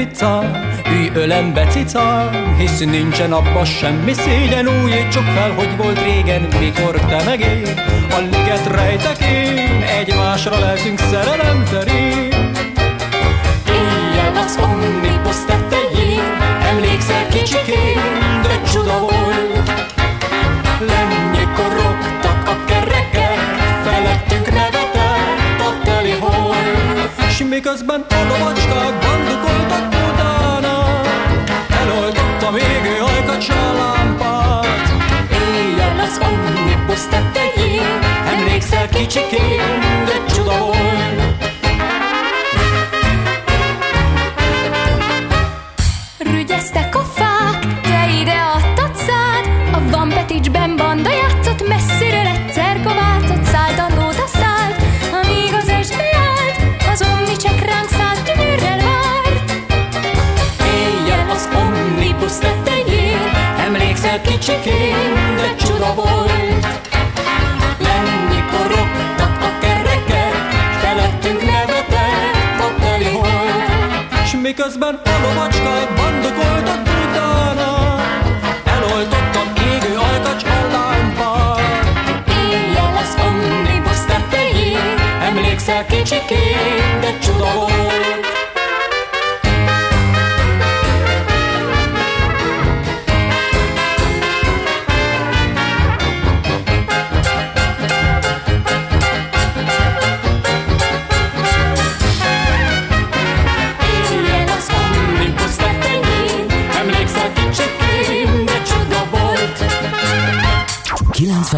Pizza, ülj ölembe cica, hisz nincsen abba semmi szégyen, újítsuk fel, hogy volt régen, mikor te meg én, a liget rejtek én, egymásra lelkünk szerelem terén. Éjjel az omnibus tetején, emlékszel kicsikén, de csuda volt. Miközben a lovacskák bandukoltak utána, eloltott még ő ajkat lámpát. Éjjel az omnibus tetején, emlékszel kicsikén, de csuda volt. Kicsikén, de csuda volt. Lenni korogtak a kerekek Felettünk nevetett a teli hold. S miközben a lovacskák bandokoltak utána Eloltottam égő ajkacs a lámpát Éjjel az omnibus tetején Emlékszel kicsikén, de csuda volt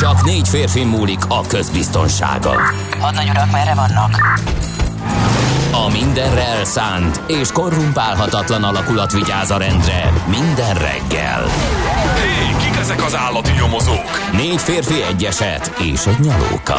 Csak négy férfi múlik a közbiztonsága. Hadnagy urak, merre vannak? A mindenre elszánt és korrumpálhatatlan alakulat vigyáz a rendre minden reggel. Hé, kik ezek az állati nyomozók? Négy férfi egyeset és egy nyalóka.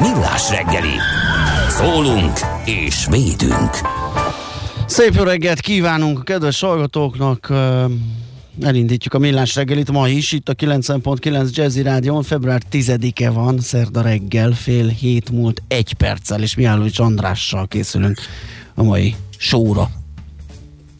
Millás reggeli. Szólunk és védünk. Szép jó reggelt kívánunk a kedves hallgatóknak. Elindítjuk a millás reggelit ma is, itt a 90.9 Jazzy Rádion, február 10-e van, szerda reggel, fél hét múlt egy perccel, és Mihálovics Andrással készülünk a mai sóra.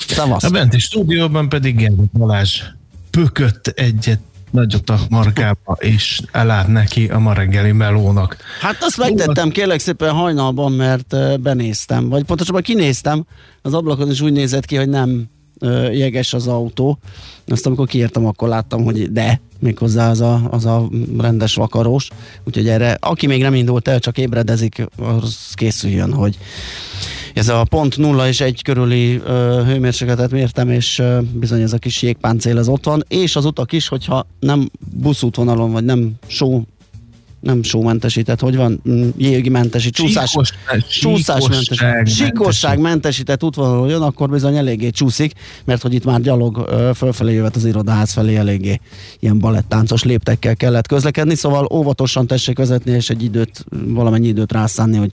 Szavasz! A benti stúdióban pedig Gergő Balázs pökött egyet nagyot a markába, és elállt neki a ma reggeli melónak. Hát azt megtettem kérlek szépen hajnalban, mert benéztem, vagy pontosabban kinéztem, az ablakon is úgy nézett ki, hogy nem jeges az autó. Azt amikor kiértem, akkor láttam, hogy de, méghozzá az a, az a rendes vakarós. Úgyhogy erre, aki még nem indult el, csak ébredezik, az készüljön, hogy ez a pont nulla és egy körüli ö, hőmérsékletet mértem, és ö, bizony ez a kis jégpáncél az ott van, és az utak is, hogyha nem buszútvonalon, vagy nem só nem sómentesített, hogy van? Mm, Jégmentesít, csúszás, Síkos- csúszásmentes, síkosság síkosság mentesített útvonalon jön, akkor bizony eléggé csúszik, mert hogy itt már gyalog fölfelé jövet az irodaház felé eléggé ilyen balettáncos léptekkel kellett közlekedni, szóval óvatosan tessék vezetni, és egy időt, valamennyi időt rászánni, hogy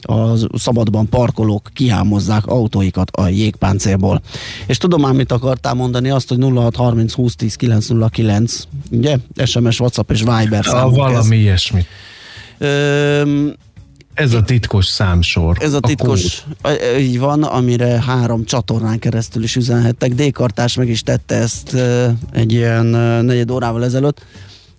a szabadban parkolók kihámozzák autóikat a jégpáncélból. És tudom már, mit akartál mondani, azt, hogy 0630 2010 909, ugye? SMS, WhatsApp és Viber A számunk valami ilyesmi. ez. Öm, Ez a titkos számsor. ez a titkos, a így van, amire három csatornán keresztül is üzenhettek. D-kartás meg is tette ezt egy ilyen negyed órával ezelőtt,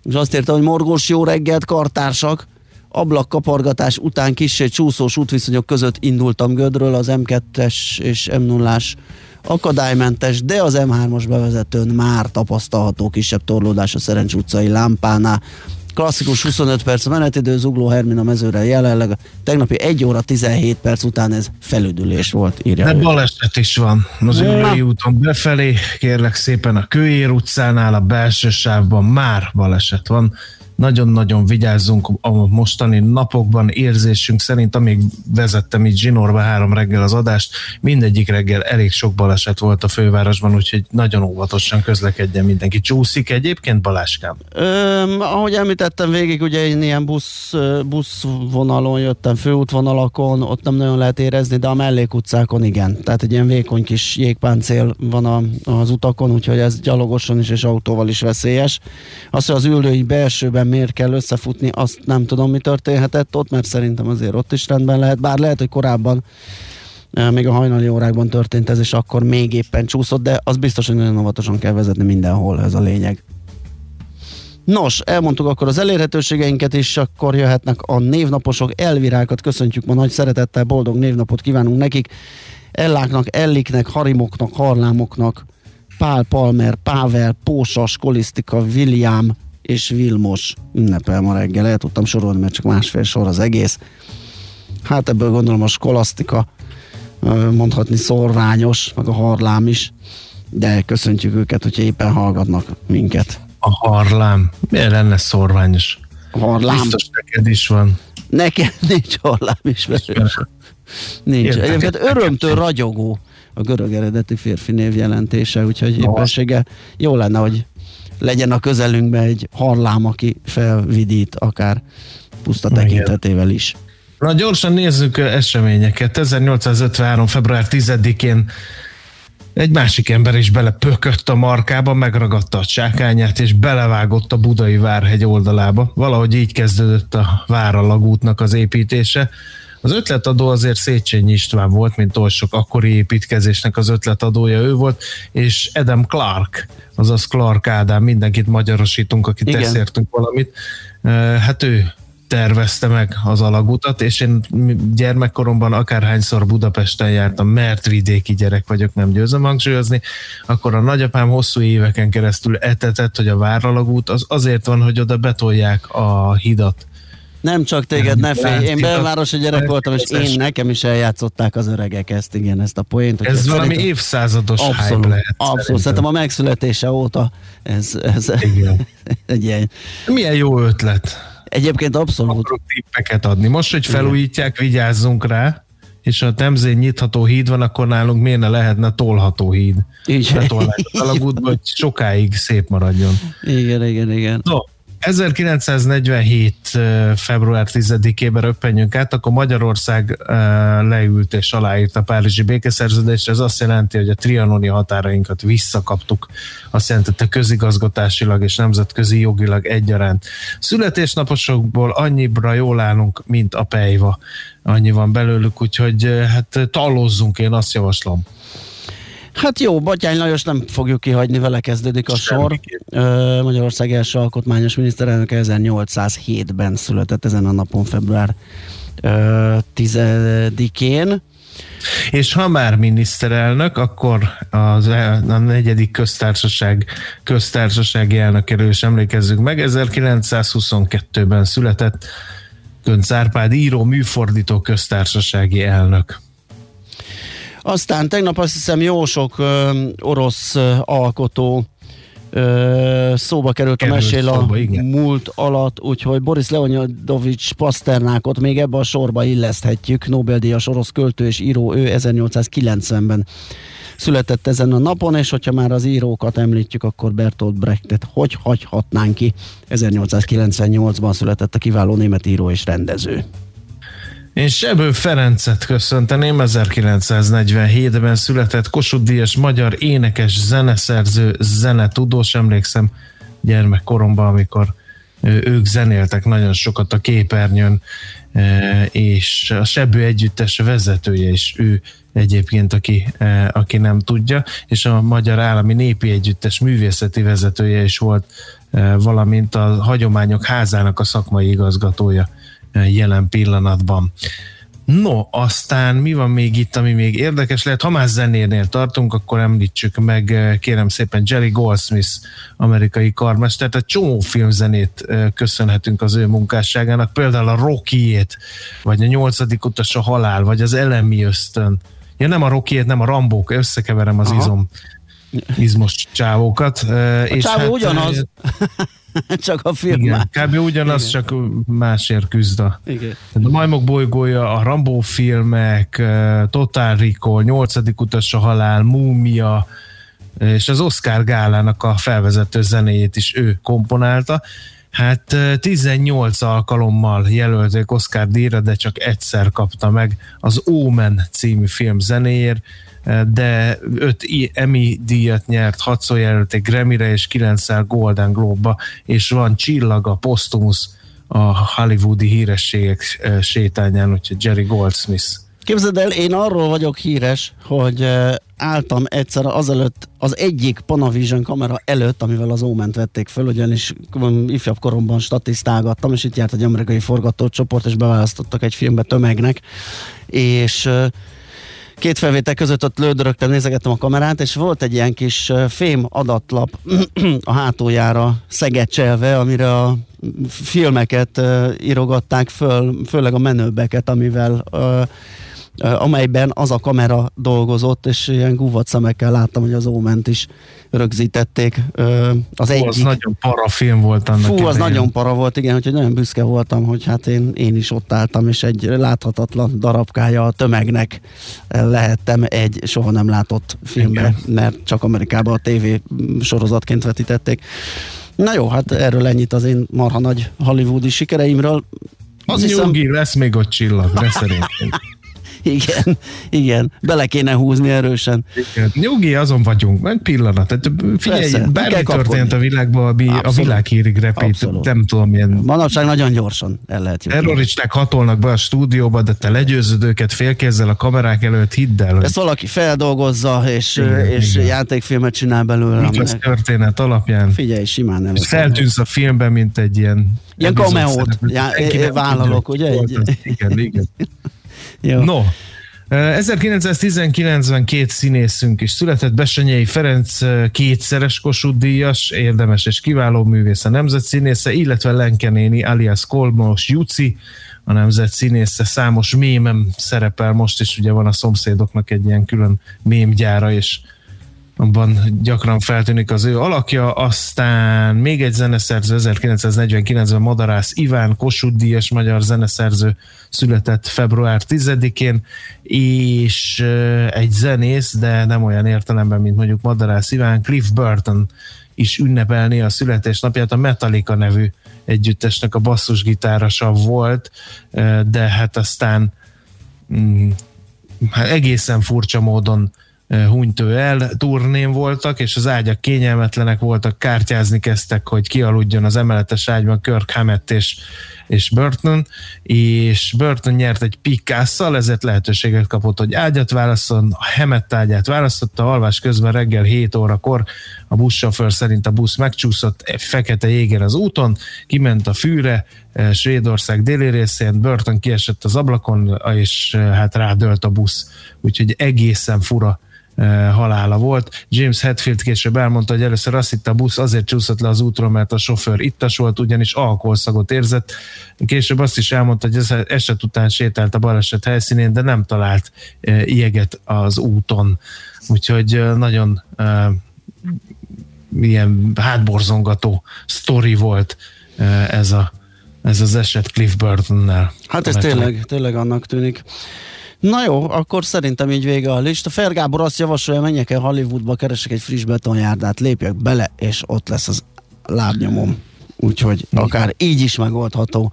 és azt írta, hogy morgós jó reggelt, kartársak, ablakkapargatás után kissé csúszós útviszonyok között indultam Gödről, az M2-es és M0-ás akadálymentes, de az M3-as bevezetőn már tapasztalható kisebb torlódás a Szerencs utcai lámpánál. Klasszikus 25 perc a menetidő, Zugló Hermina mezőre jelenleg. A tegnapi 1 óra 17 perc után ez felüdülés volt, írja De ő. baleset is van az Ülői úton befelé, kérlek szépen a Kőér utcánál, a belső sávban már baleset van. Nagyon-nagyon vigyázzunk a mostani napokban, érzésünk szerint, amíg vezettem így zsinórba három reggel az adást, mindegyik reggel elég sok baleset volt a fővárosban, úgyhogy nagyon óvatosan közlekedjen mindenki. Csúszik egyébként Baláskám? Öm, ahogy említettem végig, ugye én ilyen busz, buszvonalon jöttem, főútvonalakon, ott nem nagyon lehet érezni, de a mellékutcákon igen. Tehát egy ilyen vékony kis jégpáncél van a, az utakon, úgyhogy ez gyalogosan is és autóval is veszélyes. Az, hogy az ülői belsőben miért kell összefutni, azt nem tudom, mi történhetett ott, mert szerintem azért ott is rendben lehet, bár lehet, hogy korábban ö, még a hajnali órákban történt ez, és akkor még éppen csúszott, de az biztos, hogy nagyon óvatosan kell vezetni mindenhol, ez a lényeg. Nos, elmondtuk akkor az elérhetőségeinket is, akkor jöhetnek a névnaposok. Elvirákat köszöntjük ma nagy szeretettel, boldog névnapot kívánunk nekik. Elláknak, Elliknek, Harimoknak, Harlámoknak, Pál Palmer, Pável, Pósas, Kolisztika, William és Vilmos ünnepel ma reggel. El tudtam sorolni, mert csak másfél sor az egész. Hát ebből gondolom a skolasztika mondhatni szorványos, meg a harlám is, de köszöntjük őket, hogyha éppen hallgatnak minket. A harlám. Miért lenne szorványos? A harlám. Biztos neked is van. Nekem nincs harlám ismerős. Nincs. Érdekes. Egyébként örömtől ragyogó a görög eredeti férfi név jelentése, úgyhogy éppenséggel jó lenne, hogy legyen a közelünkben egy harlám, aki felvidít, akár puszta tekintetével is. Na gyorsan nézzük eseményeket. 1853. február 10-én egy másik ember is belepökött a markába, megragadta a csákányát, és belevágott a budai várhegy oldalába. Valahogy így kezdődött a Váralagútnak az építése. Az ötletadó azért Széchenyi István volt, mint oly sok akkori építkezésnek az ötletadója ő volt, és Adam Clark, azaz Clark Ádám, mindenkit magyarosítunk, akit Igen. eszértünk valamit. Hát ő tervezte meg az alagutat, és én gyermekkoromban akárhányszor Budapesten jártam, mert vidéki gyerek vagyok, nem győzöm hangsúlyozni, akkor a nagyapám hosszú éveken keresztül etetett, hogy a Váralagút az azért van, hogy oda betolják a hidat. Nem csak téged, ne félj. Én belvárosi gyerek voltam, és én nekem is eljátszották az öregek ezt, igen, ezt a poént. Ez valami szerintem- évszázados Abszolút, hype lehet. abszolút. Szerintem a megszületése óta ez, ez Igen. egy ilyen. Milyen jó ötlet. Egyébként abszolút. Akarok tippeket adni. Most, hogy felújítják, vigyázzunk rá, és a Temzén nyitható híd van, akkor nálunk miért ne lehetne tolható híd? Így. Betolnák a alagútba, hogy sokáig szép maradjon. Igen, igen, igen. No, 1947. ö, február 10-ében röppenjünk át, akkor Magyarország leült és aláírt a Párizsi békeszerződést. Ez azt jelenti, hogy a trianoni határainkat visszakaptuk. Azt jelenti, hogy közigazgatásilag és nemzetközi jogilag egyaránt. Születésnaposokból annyibra jól állunk, mint a pejva. Annyi van belőlük, úgyhogy hát tallozzunk, én azt javaslom. Hát jó, Batyány Lajos nem fogjuk kihagyni, vele kezdődik a sor. Magyarország első alkotmányos miniszterelnöke 1807-ben született ezen a napon, február ö, 10-én. És ha már miniszterelnök, akkor az, a negyedik köztársaság köztársasági elnökéről is emlékezzük meg. 1922-ben született Gönc Árpád író, műfordító köztársasági elnök. Aztán tegnap azt hiszem jó sok ö, orosz ö, alkotó ö, szóba került a Került mesél a szóba, igen. múlt alatt, úgyhogy Boris Leonidovics Pasternákot még ebbe a sorba illeszthetjük. Nobel-díjas orosz költő és író, ő 1890-ben született ezen a napon, és hogyha már az írókat említjük, akkor Bertolt Brechtet hogy hagyhatnánk ki? 1898-ban született a kiváló német író és rendező. Én Sebő Ferencet köszönteném, 1947-ben született Kossuth magyar énekes, zeneszerző, zenetudós, emlékszem gyermekkoromban, amikor ők zenéltek nagyon sokat a képernyőn, ö, és a Sebő együttes vezetője is ő egyébként, aki, ö, aki nem tudja, és a Magyar Állami Népi Együttes művészeti vezetője is volt, ö, valamint a Hagyományok Házának a szakmai igazgatója jelen pillanatban. No, aztán mi van még itt, ami még érdekes lehet? Ha már zenénél tartunk, akkor említsük meg, eh, kérem szépen, Jerry Goldsmith, amerikai karmester, tehát csomó filmzenét eh, köszönhetünk az ő munkásságának, például a Rocky-ét, vagy a nyolcadik utas a halál, vagy az elemi ösztön. Ja, nem a Rocky-ét, nem a Rambók, összekeverem az Aha. izom izmos csávókat. A és csávó hát, ugyanaz. csak a film Igen, kb. ugyanaz, Igen. csak másért küzd a, Igen. a Majmok bolygója, a Rambo filmek, Total Recall, Nyolcadik utas a halál, Múmia, és az Oscar gálának a felvezető zenéjét is ő komponálta. Hát 18 alkalommal jelölték Oscar díjra, de csak egyszer kapta meg az Omen című film zenéért, de öt Emmy díjat nyert, hatszor jelölték Grammy-re és kilencszer Golden Globe-ba, és van csillaga, postumus a hollywoodi hírességek sétányán, úgyhogy Jerry Goldsmith. Képzeld el, én arról vagyok híres, hogy álltam egyszer azelőtt az egyik Panavision kamera előtt, amivel az Oment vették föl, ugyanis ifjabb koromban statisztálgattam, és itt járt egy amerikai forgatócsoport, és beválasztottak egy filmbe tömegnek, és két felvétel között ott lődörögtem, nézegettem a kamerát, és volt egy ilyen kis fém adatlap a hátuljára szegecselve, amire a filmeket írogatták föl, főleg a menőbeket, amivel amelyben az a kamera dolgozott, és ilyen gúvat szemekkel láttam, hogy az Óment is rögzítették. Az Fú, az nagyon para film volt annak Fú, idején. az nagyon para volt, igen, hogy nagyon büszke voltam, hogy hát én, én is ott álltam, és egy láthatatlan darabkája a tömegnek lehettem egy soha nem látott filmben, igen. mert csak Amerikában a tévé sorozatként vetítették. Na jó, hát erről ennyit az én marha nagy hollywoodi sikereimről. Az hiszem... lesz még ott csillag, de szerintem. igen, igen, bele kéne húzni erősen. Igen. Nyugi, azon vagyunk, egy pillanat. Tehát figyelj, Persze, bármi történt a világban, ami Abszolút. a világ hírig repít, Abszolút. nem tudom, milyen... Manapság nagyon gyorsan el lehet jutni. Terroristák hatolnak be a stúdióba, de te legyőzöd őket félkézzel a kamerák előtt, hidd el. Hogy... Ezt valaki feldolgozza, és, igen, és igen. játékfilmet csinál belőle. Nincs az történet alapján. Figyelj, simán előtt. Feltűnsz a filmben, mint egy ilyen... Ilyen cameo-t vállalok, ugye? Igen, igen. Jó. No, 1919-ben két színészünk is született, Besenyei Ferenc kétszeres Kossuth díjas, érdemes és kiváló művész a nemzet színésze, illetve Lenkenéni alias Kolmos Juci, a nemzet színésze, számos mémem szerepel, most is ugye van a szomszédoknak egy ilyen külön mémgyára, és abban gyakran feltűnik az ő alakja, aztán még egy zeneszerző 1949-ben Madarász Iván, Kossuth Díjas magyar zeneszerző született február 10-én, és egy zenész, de nem olyan értelemben, mint mondjuk Madarász Iván, Cliff Burton is ünnepelni a születésnapját, a Metallica nevű együttesnek a basszusgitárasa volt, de hát aztán mm, hát egészen furcsa módon hunyt ő el, turnén voltak, és az ágyak kényelmetlenek voltak, kártyázni kezdtek, hogy kialudjon az emeletes ágyban Kirk Hammett és, és Burton, és Burton nyert egy pikásszal, ezért lehetőséget kapott, hogy ágyat válaszol, a Hammett ágyát választotta, alvás közben reggel 7 órakor a buszsofőr szerint a busz megcsúszott egy fekete jéger az úton, kiment a fűre, Svédország déli részén, Burton kiesett az ablakon, és hát rádölt a busz. Úgyhogy egészen fura halála volt. James Hetfield később elmondta, hogy először azt hitte a busz azért csúszott le az útról, mert a sofőr ittas volt, ugyanis alkoholszagot érzett. Később azt is elmondta, hogy ez eset után sétált a baleset helyszínén, de nem talált ilyeget az úton. Úgyhogy nagyon ilyen hátborzongató sztori volt ez, a, ez az eset Cliff Burtonnel. Hát ez tényleg, tényleg annak tűnik. Na jó, akkor szerintem így vége a lista. Fer Gábor azt javasolja, menjek el Hollywoodba, keresek egy friss betonjárdát, lépjek bele, és ott lesz az lábnyomom. Úgyhogy akár így is megoldható,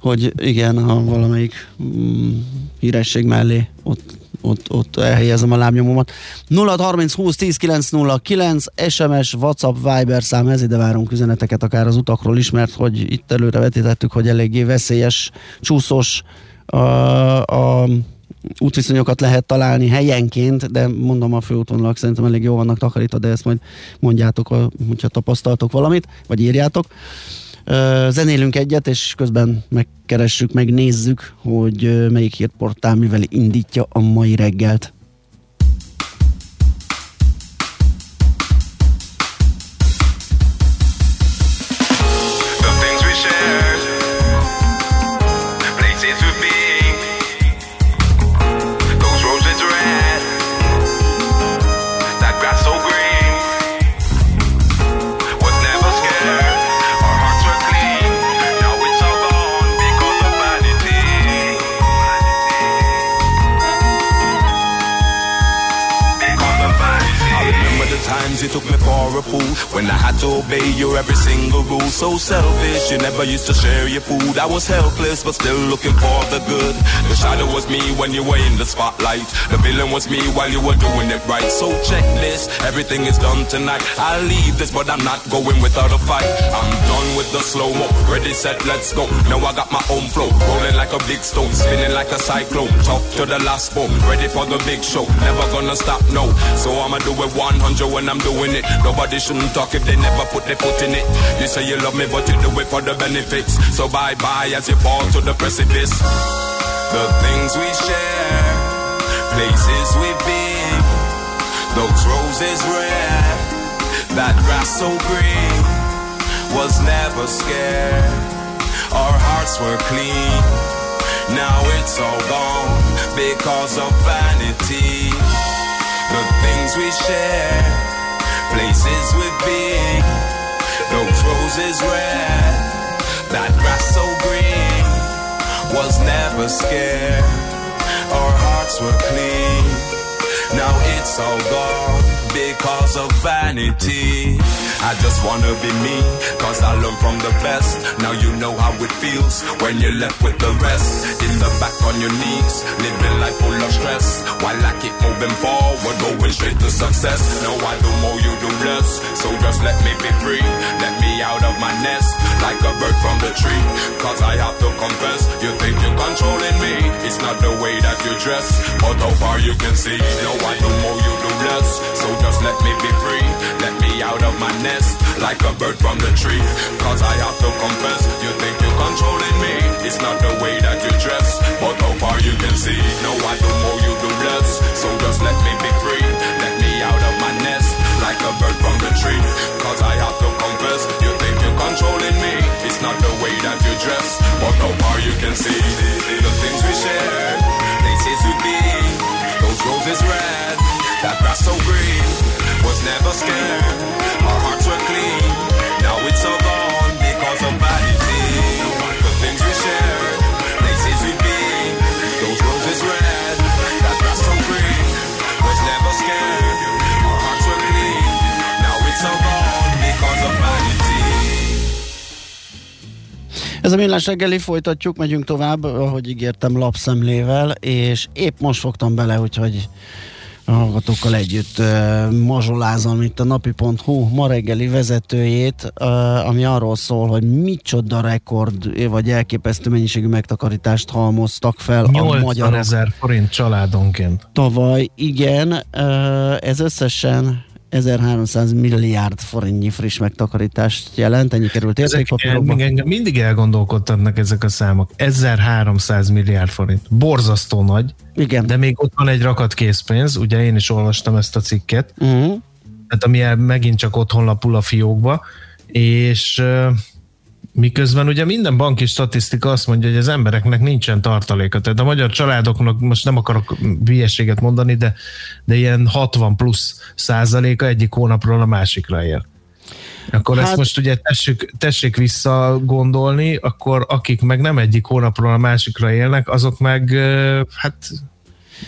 hogy igen, ha valamelyik mm, híresség mellé ott, ott, ott elhelyezem a lábnyomomat. 0 30 20 10 909 SMS, WhatsApp, Viber szám, ez ide várunk üzeneteket akár az utakról is, mert hogy itt előre vetítettük, hogy eléggé veszélyes, csúszós a, a útviszonyokat lehet találni helyenként, de mondom a főútvonalak szerintem elég jó vannak takarítva, de ezt majd mondjátok, hogyha tapasztaltok valamit, vagy írjátok. Zenélünk egyet, és közben megkeressük, megnézzük, hogy melyik hírportál mivel indítja a mai reggelt. So selfish, you never used to share your food. I was helpless, but still looking for the good. The shadow was me when you were in the spotlight. The villain was me while you were doing it right. So checklist, everything is done tonight. I'll leave this, but I'm not going without a fight. I'm done with the slow mo. Ready, set, let's go. Now I got my own flow, rolling like a big stone, spinning like a cyclone. Talk to the last bone, ready for the big show. Never gonna stop, no. So I'ma do it 100 when I'm doing it. Nobody shouldn't talk if they never put their foot in it. You say you love me, but you do it for the benefits. So bye bye as you fall to the precipice. The things we share, places we've been, those roses red, that grass so green, was never scared. Our hearts were clean. Now it's all gone because of vanity. The things we share, places we've been, those roses red, that grass so green, was never scared. Our hearts were clean. Now it's all gone because of vanity. I just wanna be me, cause I learned from the best. Now you know how it feels when you're left with the rest. In the back on your knees, living life full of stress. While I keep moving forward, going straight to success. No, I do more, you do less. So just let me be free, let me out of my nest. Like a bird from the tree, cause I have to confess. You think you're controlling me, it's not the way that you dress. But how far you can see, no, I do more, you do less. So just let me be free, let me out of my nest. Like a bird from the tree, cause I have to confess. You think you're controlling me, it's not the way that you dress. But how far you can see, no, I do more, you do less. So just let me be free, let me out of my nest. Like a bird from the tree, cause I have to confess. Not the way that you dress. But how far you can see, the things we share, places we be, those roses red, that grass so green, was never scared. Our hearts were clean, now it's all gone Ez a millás reggeli, folytatjuk, megyünk tovább, ahogy ígértem, lapszemlével, és épp most fogtam bele, úgyhogy a hallgatókkal együtt uh, mazsolázom itt a napi.hu ma reggeli vezetőjét, uh, ami arról szól, hogy micsoda rekord, vagy elképesztő mennyiségű megtakarítást halmoztak fel a 80 magyarok ezer forint családonként. tavaly. Igen, uh, ez összesen 1300 milliárd forintnyi friss megtakarítást jelent, ennyi került Ezek értékpapírokba. még engem mindig elgondolkodtatnak ezek a számok. 1300 milliárd forint. Borzasztó nagy, Igen. de még ott van egy rakat készpénz, ugye én is olvastam ezt a cikket, Uh-huh. tehát ami megint csak otthon lapul a fiókba, és miközben ugye minden banki statisztika azt mondja, hogy az embereknek nincsen tartaléka. Tehát a magyar családoknak, most nem akarok hülyeséget mondani, de, de ilyen 60 plusz százaléka egyik hónapról a másikra él. Akkor hát, ezt most ugye tessék, tessék visszagondolni, akkor akik meg nem egyik hónapról a másikra élnek, azok meg hát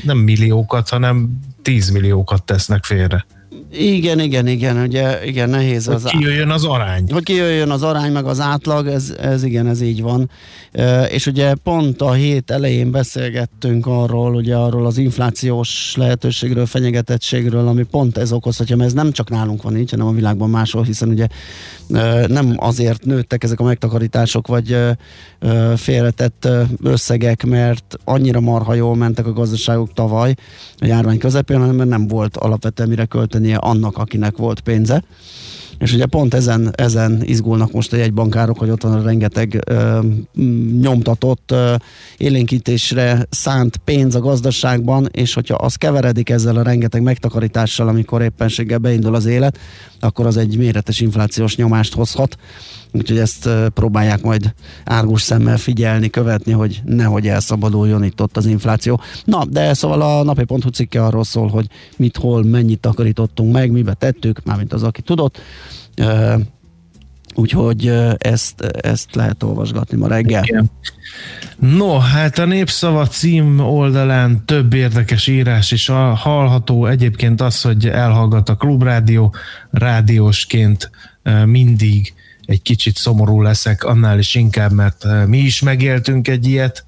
nem milliókat, hanem tízmilliókat tesznek félre. Igen, igen, igen, ugye, igen, nehéz az Hogy kijöjjön az arány. hogy kijöjjön az arány, meg az átlag, ez, ez igen, ez így van. E, és ugye pont a hét elején beszélgettünk arról, ugye arról az inflációs lehetőségről, fenyegetettségről, ami pont ez okozhatja, mert ez nem csak nálunk van így, hanem a világban máshol, hiszen ugye e, nem azért nőttek ezek a megtakarítások, vagy e, félretett összegek, mert annyira marha jól mentek a gazdaságok tavaly a járvány közepén, hanem mert nem volt alapvetően mire költenie annak, akinek volt pénze És ugye pont ezen, ezen izgulnak most a jegybankárok, hogy ott van a rengeteg ö, nyomtatott ö, élénkítésre szánt pénz a gazdaságban, és hogyha az keveredik ezzel a rengeteg megtakarítással, amikor éppenséggel beindul az élet, akkor az egy méretes inflációs nyomást hozhat. Úgyhogy ezt próbálják majd árgus szemmel figyelni, követni, hogy nehogy elszabaduljon itt ott az infláció. Na, de szóval a napi.hu cikke arról szól, hogy mit, hol, mennyit takarítottunk meg, mibe tettük, mármint az, aki tudott. Úgyhogy ezt, ezt lehet olvasgatni ma reggel. Igen. No, hát a Népszava cím oldalán több érdekes írás is hall- hallható. Egyébként az, hogy elhallgat a klubrádió, rádiósként mindig egy kicsit szomorú leszek, annál is inkább, mert eh, mi is megéltünk egy ilyet,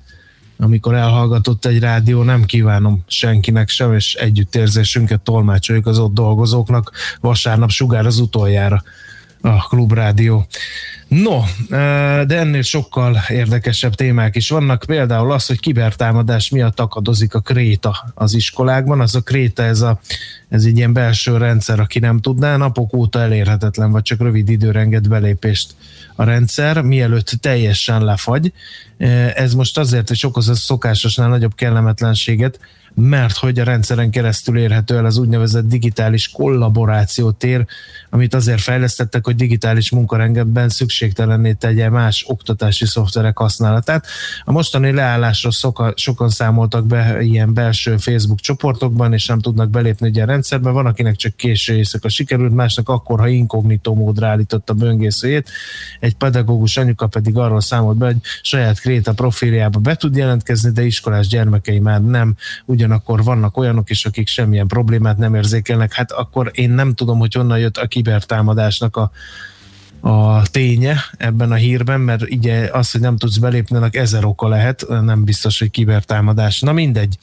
amikor elhallgatott egy rádió, nem kívánom senkinek sem, és együttérzésünket tolmácsoljuk az ott dolgozóknak. Vasárnap sugár az utoljára a klubrádió. No, eh, de ennél sokkal érdekesebb témák is vannak, például az, hogy kibertámadás miatt akadozik a kréta az iskolákban. Az a kréta, ez, a, ez egy ilyen belső rendszer, aki nem tudná, napok óta elérhetetlen, vagy csak rövid időre enged belépést a rendszer, mielőtt teljesen lefagy. Eh, Ez most azért is okoz a szokásosnál nagyobb kellemetlenséget, mert hogy a rendszeren keresztül érhető el az úgynevezett digitális kollaboráció tér, amit azért fejlesztettek, hogy digitális munkarendben szükségtelenné tegye más oktatási szoftverek használatát. A mostani leállásról szoka, sokan számoltak be ilyen belső Facebook csoportokban, és nem tudnak belépni ugye a rendszerbe. Van, akinek csak késő éjszaka sikerült, másnak akkor, ha inkognitó módra állította böngészőjét. Egy pedagógus anyuka pedig arról számolt be, hogy saját Kréta profiljába be tud jelentkezni, de iskolás gyermekei már nem. Ugyanakkor vannak olyanok is, akik semmilyen problémát nem érzékelnek. Hát akkor én nem tudom, hogy honnan jött a kibertámadásnak a a ténye ebben a hírben, mert ugye az, hogy nem tudsz belépni, annak ezer oka lehet, nem biztos, hogy kibertámadás. Na mindegy.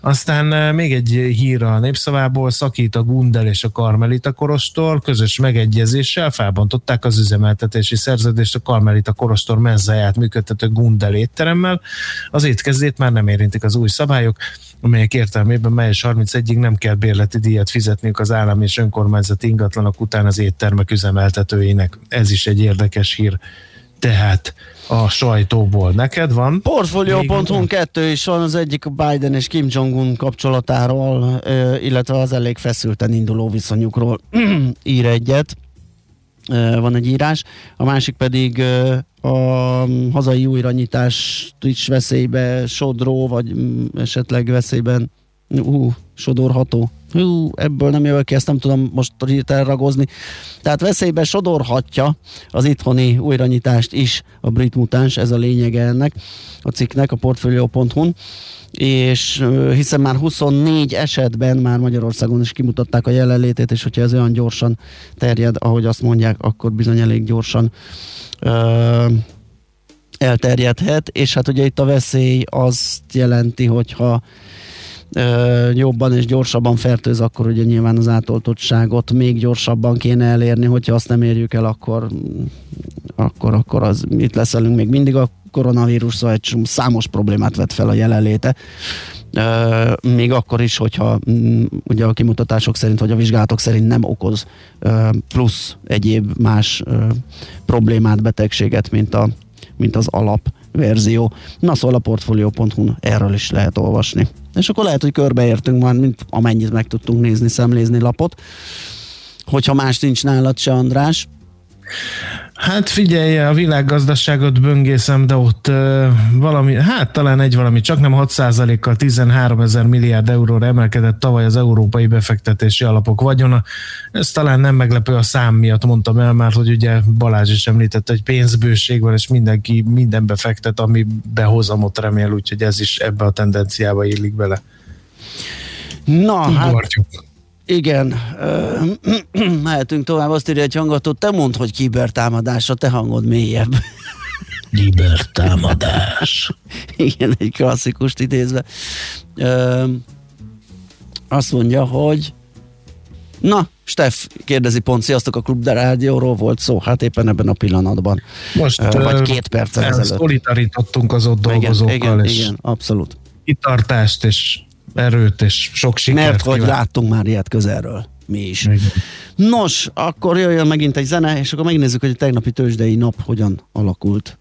Aztán eh, még egy hír a népszavából, szakít a Gundel és a Karmelita Korostól, közös megegyezéssel felbontották az üzemeltetési szerződést a Karmelita Korostor menzáját működtető Gundel étteremmel. Az étkezdét már nem érintik az új szabályok, amelyek értelmében május 31-ig nem kell bérleti díjat fizetniük az állami és önkormányzati ingatlanok után az éttermek üzemeltetőinek. Ez is egy érdekes hír. Tehát a sajtóból. Neked van? Portfolio.hu kettő is van, az egyik Biden és Kim Jong-un kapcsolatáról, illetve az elég feszülten induló viszonyukról ír egyet. Van egy írás, a másik pedig a hazai újranyítást is veszélybe sodró, vagy esetleg veszélyben ú, sodorható. Hú, ebből nem jövök ki, ezt nem tudom most itt elragozni. Tehát veszélybe sodorhatja az itthoni újranyitást is a brit mutáns, ez a lényege ennek a cikknek a portfolio.hu-n és hiszen már 24 esetben már Magyarországon is kimutatták a jelenlétét, és hogyha ez olyan gyorsan terjed, ahogy azt mondják, akkor bizony elég gyorsan ö, elterjedhet, és hát ugye itt a veszély azt jelenti, hogyha ö, jobban és gyorsabban fertőz, akkor ugye nyilván az átoltottságot még gyorsabban kéne elérni, hogyha azt nem érjük el, akkor, akkor, akkor az itt leszelünk még mindig. A koronavírus, szóval egy számos problémát vet fel a jelenléte. Még akkor is, hogyha mm, ugye a kimutatások szerint, vagy a vizsgálatok szerint nem okoz plusz egyéb más problémát, betegséget, mint, a, mint az alap verzió. Na szóval a portfolio.hu erről is lehet olvasni. És akkor lehet, hogy körbeértünk már, mint amennyit meg tudtunk nézni, szemlézni lapot. Hogyha más nincs nálad se, András. Hát figyelj, a világgazdaságot böngészem, de ott uh, valami, hát talán egy valami, csak nem 6%-kal 13 ezer milliárd euróra emelkedett tavaly az európai befektetési alapok vagyona. Ez talán nem meglepő a szám miatt, mondtam el már, hogy ugye Balázs is említette, hogy pénzbőség van, és mindenki mindenbe fektet, ami behozamot remél, úgyhogy ez is ebbe a tendenciába illik bele. Na, hát Ugorjuk. Igen, mehetünk tovább, azt írja egy hangató, te mondd, hogy kibertámadás, a te hangod mélyebb. Libertámadás. Igen, egy klasszikust idézve. Ö, azt mondja, hogy Na, Steff kérdezi pont, sziasztok, a Klub de Rádióról volt szó, hát éppen ebben a pillanatban. Most vagy két perccel ezelőtt. Szolidarítottunk az ott dolgozókkal, igen, igen, és igen, abszolút. kitartást, és erőt, és sok sikert Mert hogy kívánok. láttunk már ilyet közelről. mi is. Nos, akkor jöjjön megint egy zene, és akkor megnézzük, hogy a tegnapi tőzsdei nap hogyan alakult.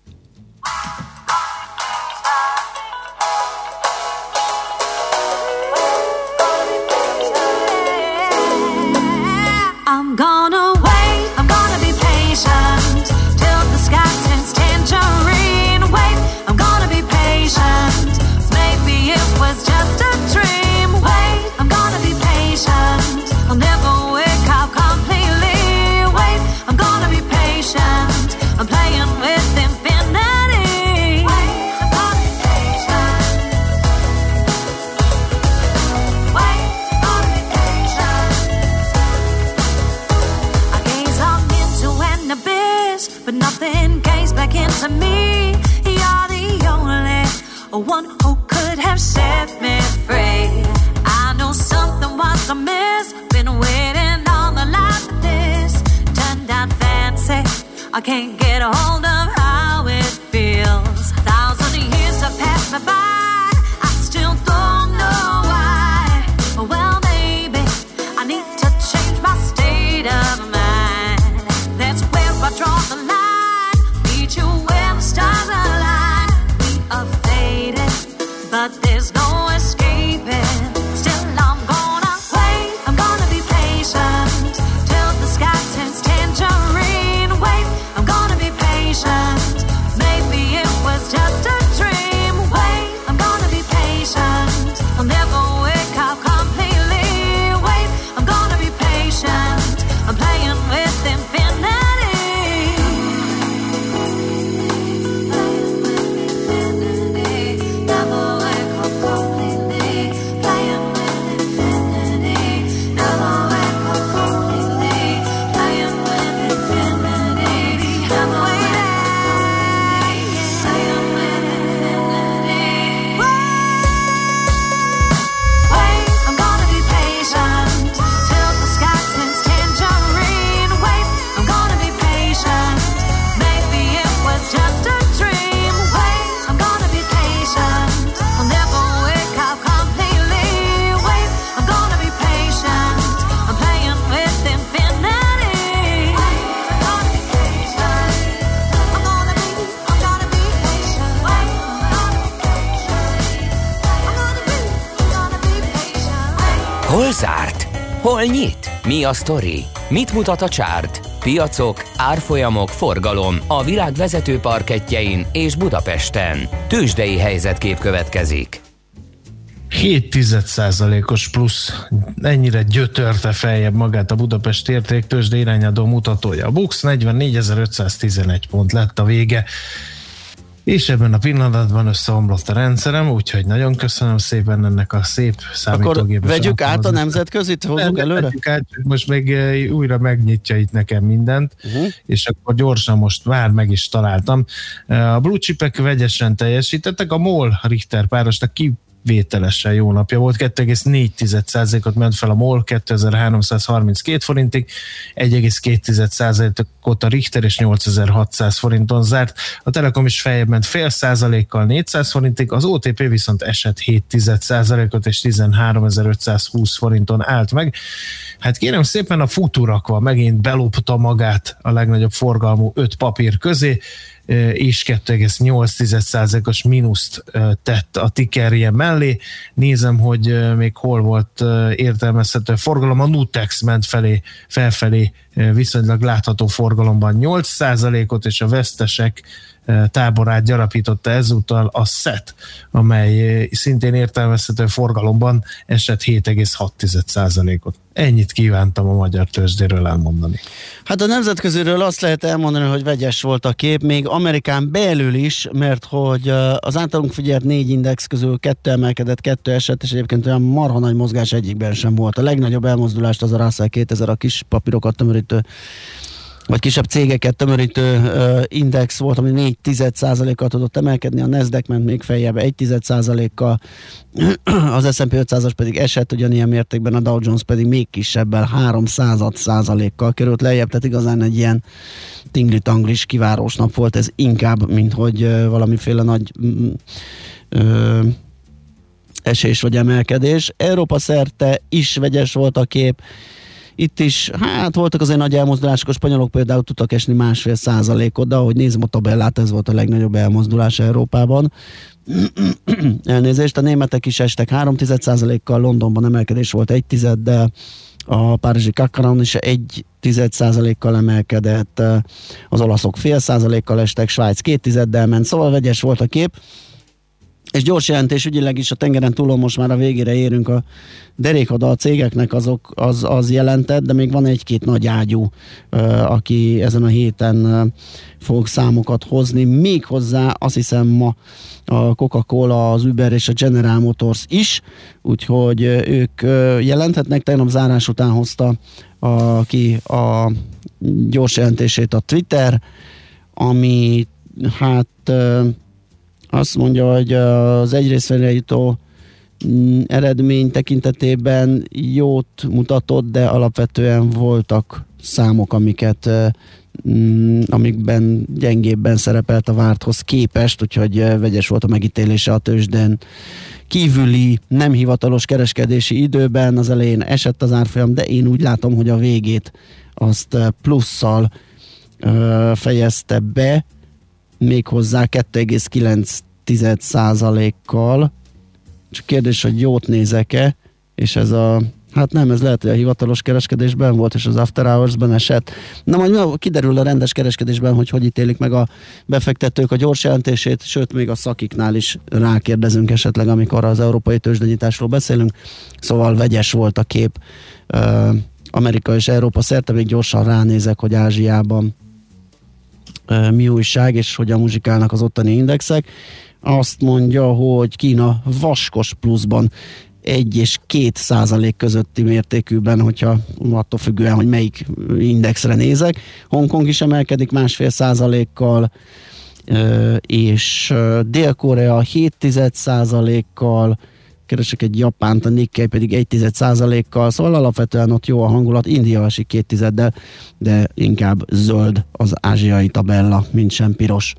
I can't get a hold of how it feels. Thousand years have passed me by, nyit? Mi a sztori? Mit mutat a csárt? Piacok, árfolyamok, forgalom a világ vezető parketjein és Budapesten. Tősdei helyzetkép következik. 7 os plusz ennyire gyötörte feljebb magát a Budapest értéktősde irányadó mutatója. A Bux 44.511 pont lett a vége, és ebben a pillanatban összeomlott a rendszerem, úgyhogy nagyon köszönöm szépen ennek a szép Akkor számítógépes vegyük át a nemzetközit, hozzuk előre? vegyük át, most még eh, újra megnyitja itt nekem mindent, Uh-huh. és akkor gyorsan most már meg is találtam. Eh, A blue chipek vegyesen teljesítettek, a MOL Richter párosnak kivételesen jó napja volt, 2,4%-ot ment fel a MOL 2332 forintig, 1,2%-ot a Richter és 8600 forinton zárt. A Telekom is feljebb ment fél százalékkal 400 forintig, az OTP viszont esett 7 ot és 13520 forinton állt meg. Hát kérem szépen a futurakva megint belopta magát a legnagyobb forgalmú öt papír közé, és 2,8%-os mínuszt tett a tickerje mellé. Nézem, hogy még hol volt értelmezhető forgalom. A Nutex ment felé, felfelé viszonylag látható forgalomban 8%-ot, és a vesztesek táborát gyarapította ezúttal a SET, amely szintén értelmezhető forgalomban esett 7,6%-ot. Ennyit kívántam a magyar tőzsdéről elmondani. Hát a nemzetköziről azt lehet elmondani, hogy vegyes volt a kép, még Amerikán belül is, mert hogy uh, az általunk figyelt négy index közül kettő emelkedett, kettő esett, és egyébként olyan marha nagy mozgás egyikben sem volt. A legnagyobb elmozdulást az a Russell 2000, a kis papírokat tömörítő vagy kisebb cégeket tömörítő index volt, ami 4 kal tudott emelkedni, a Nasdaq ment még feljebb 1 kal az S&P 500-as pedig esett ugyanilyen mértékben, a Dow Jones pedig még kisebbel 3 százalékkal került lejjebb, tehát igazán egy ilyen tingli-tanglis kivárós nap volt ez inkább, mint hogy valamiféle nagy mm, uh, esés vagy emelkedés. Európa szerte is vegyes volt a kép, Itt is, hát voltak azért nagy elmozdulások, a spanyolok például tudtak esni másfél százalékot, de ahogy nézem a tabellát, ez volt a legnagyobb elmozdulás Európában. Elnézést, a németek is estek 3 kal Londonban emelkedés volt 1 de a párizsi Kakaron is egy tized százalékkal emelkedett, az olaszok fél százalékkal estek, Svájc két tizeddel ment, szóval vegyes volt a kép. És gyors jelentés ügyileg is a tengeren túlon most már a végére érünk a derékada a cégeknek azok, az, az jelentett, de még van egy-két nagy ágyú, aki ezen a héten fog számokat hozni. Még hozzá azt hiszem ma a Coca-Cola, az Uber és a General Motors is, úgyhogy ők jelenthetnek. Tegnap zárás után hozta a, ki a gyors jelentését a Twitter, ami hát azt mondja, hogy az egyrészt jutó mm, eredmény tekintetében jót mutatott, de alapvetően voltak számok, amiket mm, amikben gyengébben szerepelt a várthoz képest, úgyhogy vegyes volt a megítélése a tőzsden kívüli nem hivatalos kereskedési időben, az elején esett az árfolyam, de én úgy látom, hogy a végét azt plusszal fejezte be, méghozzá 2,9 százalékkal. Csak kérdés, hogy jót nézek-e, és ez a Hát nem, ez lehet, hogy a hivatalos kereskedésben volt, és az After Hours-ben esett. Na majd kiderül a rendes kereskedésben, hogy hogy ítélik meg a befektetők a gyors jelentését, sőt, még a szakiknál is rákérdezünk esetleg, amikor az európai tőzsdenyításról beszélünk. Szóval vegyes volt a kép. Amerika és Európa szerte még gyorsan ránézek, hogy Ázsiában mi újság, és hogyan muzsikálnak az ottani indexek. Azt mondja, hogy Kína vaskos pluszban 1 és 2 százalék közötti mértékűben, hogyha attól függően, hogy melyik indexre nézek. Hongkong is emelkedik másfél százalékkal, és Dél-Korea 7 százalékkal, keresek egy Japánt, a Nikkei pedig 1 százalékkal, szóval alapvetően ott jó a hangulat, India esik 2 tizeddel, de inkább zöld az ázsiai tabella, mint sem piros.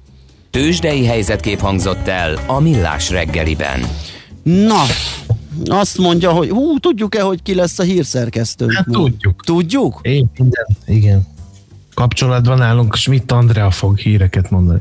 Tőzsdei helyzetkép hangzott el a Millás reggeliben. Na, azt mondja, hogy hú, tudjuk-e, hogy ki lesz a hírszerkesztőnk? Hát, tudjuk. Tudjuk? Én minden, igen. Kapcsolatban állunk, Schmidt Andrea fog híreket mondani.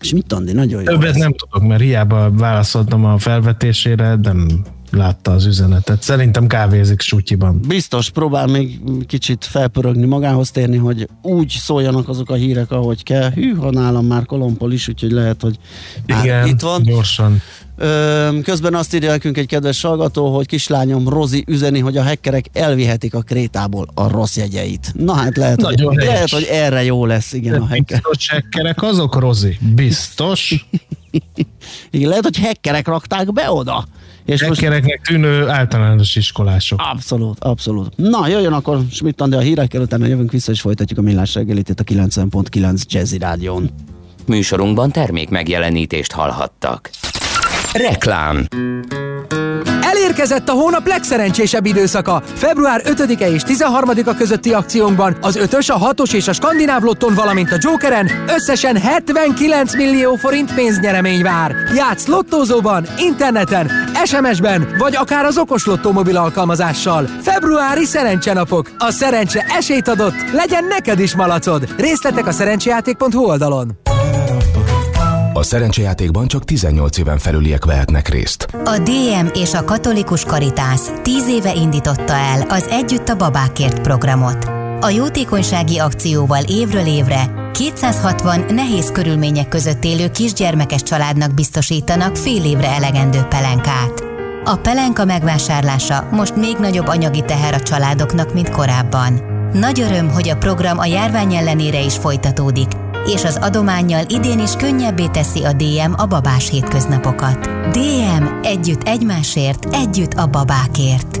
Schmidt Andi, nagyon jó. Többet lesz. nem tudok, mert hiába válaszoltam a felvetésére, nem látta az üzenetet. Szerintem kávézik sutyiban. Biztos, próbál még kicsit felpörögni magához térni, hogy úgy szóljanak azok a hírek, ahogy kell. Hű, ha nálam már kolompol is, úgyhogy lehet, hogy Igen, itt van. gyorsan. Közben azt írja nekünk egy kedves hallgató, hogy kislányom Rozi üzeni, hogy a hackerek elvihetik a krétából a rossz jegyeit. Na hát lehet, hogy, lehet hogy erre jó lesz, igen, De a hacker. Biztos hackerek azok, Rozi? Biztos? igen, lehet, hogy hackerek rakták be oda. És Hackereknek most... tűnő általános iskolások. Abszolút, abszolút. Na, jöjjön akkor Schmidt a hírekkel, utána jövünk vissza, és folytatjuk a millás reggelit itt a 90.9 Jazzy Rádión. Műsorunkban termék megjelenítést hallhattak. Reklám Elérkezett a hónap legszerencsésebb időszaka. Február 5-e és 13-a közötti akciónkban az 5-ös, a 6-os és a skandináv lotton, valamint a Jokeren összesen 79 millió forint pénznyeremény vár. Játsz lottózóban, interneten, SMS-ben, vagy akár az okos lottó mobil alkalmazással. Februári szerencsenapok. A szerencse esélyt adott, legyen neked is malacod. Részletek a szerencsejáték.hu oldalon. A szerencsejátékban csak 18 éven felüliek vehetnek részt. A DM és a Katolikus Karitász 10 éve indította el az Együtt a babákért programot. A jótékonysági akcióval évről évre 260 nehéz körülmények között élő kisgyermekes családnak biztosítanak fél évre elegendő pelenkát. A pelenka megvásárlása most még nagyobb anyagi teher a családoknak, mint korábban. Nagy öröm, hogy a program a járvány ellenére is folytatódik, és az adományjal idén is könnyebbé teszi a DM a babás hétköznapokat. DM együtt egymásért, együtt a babákért.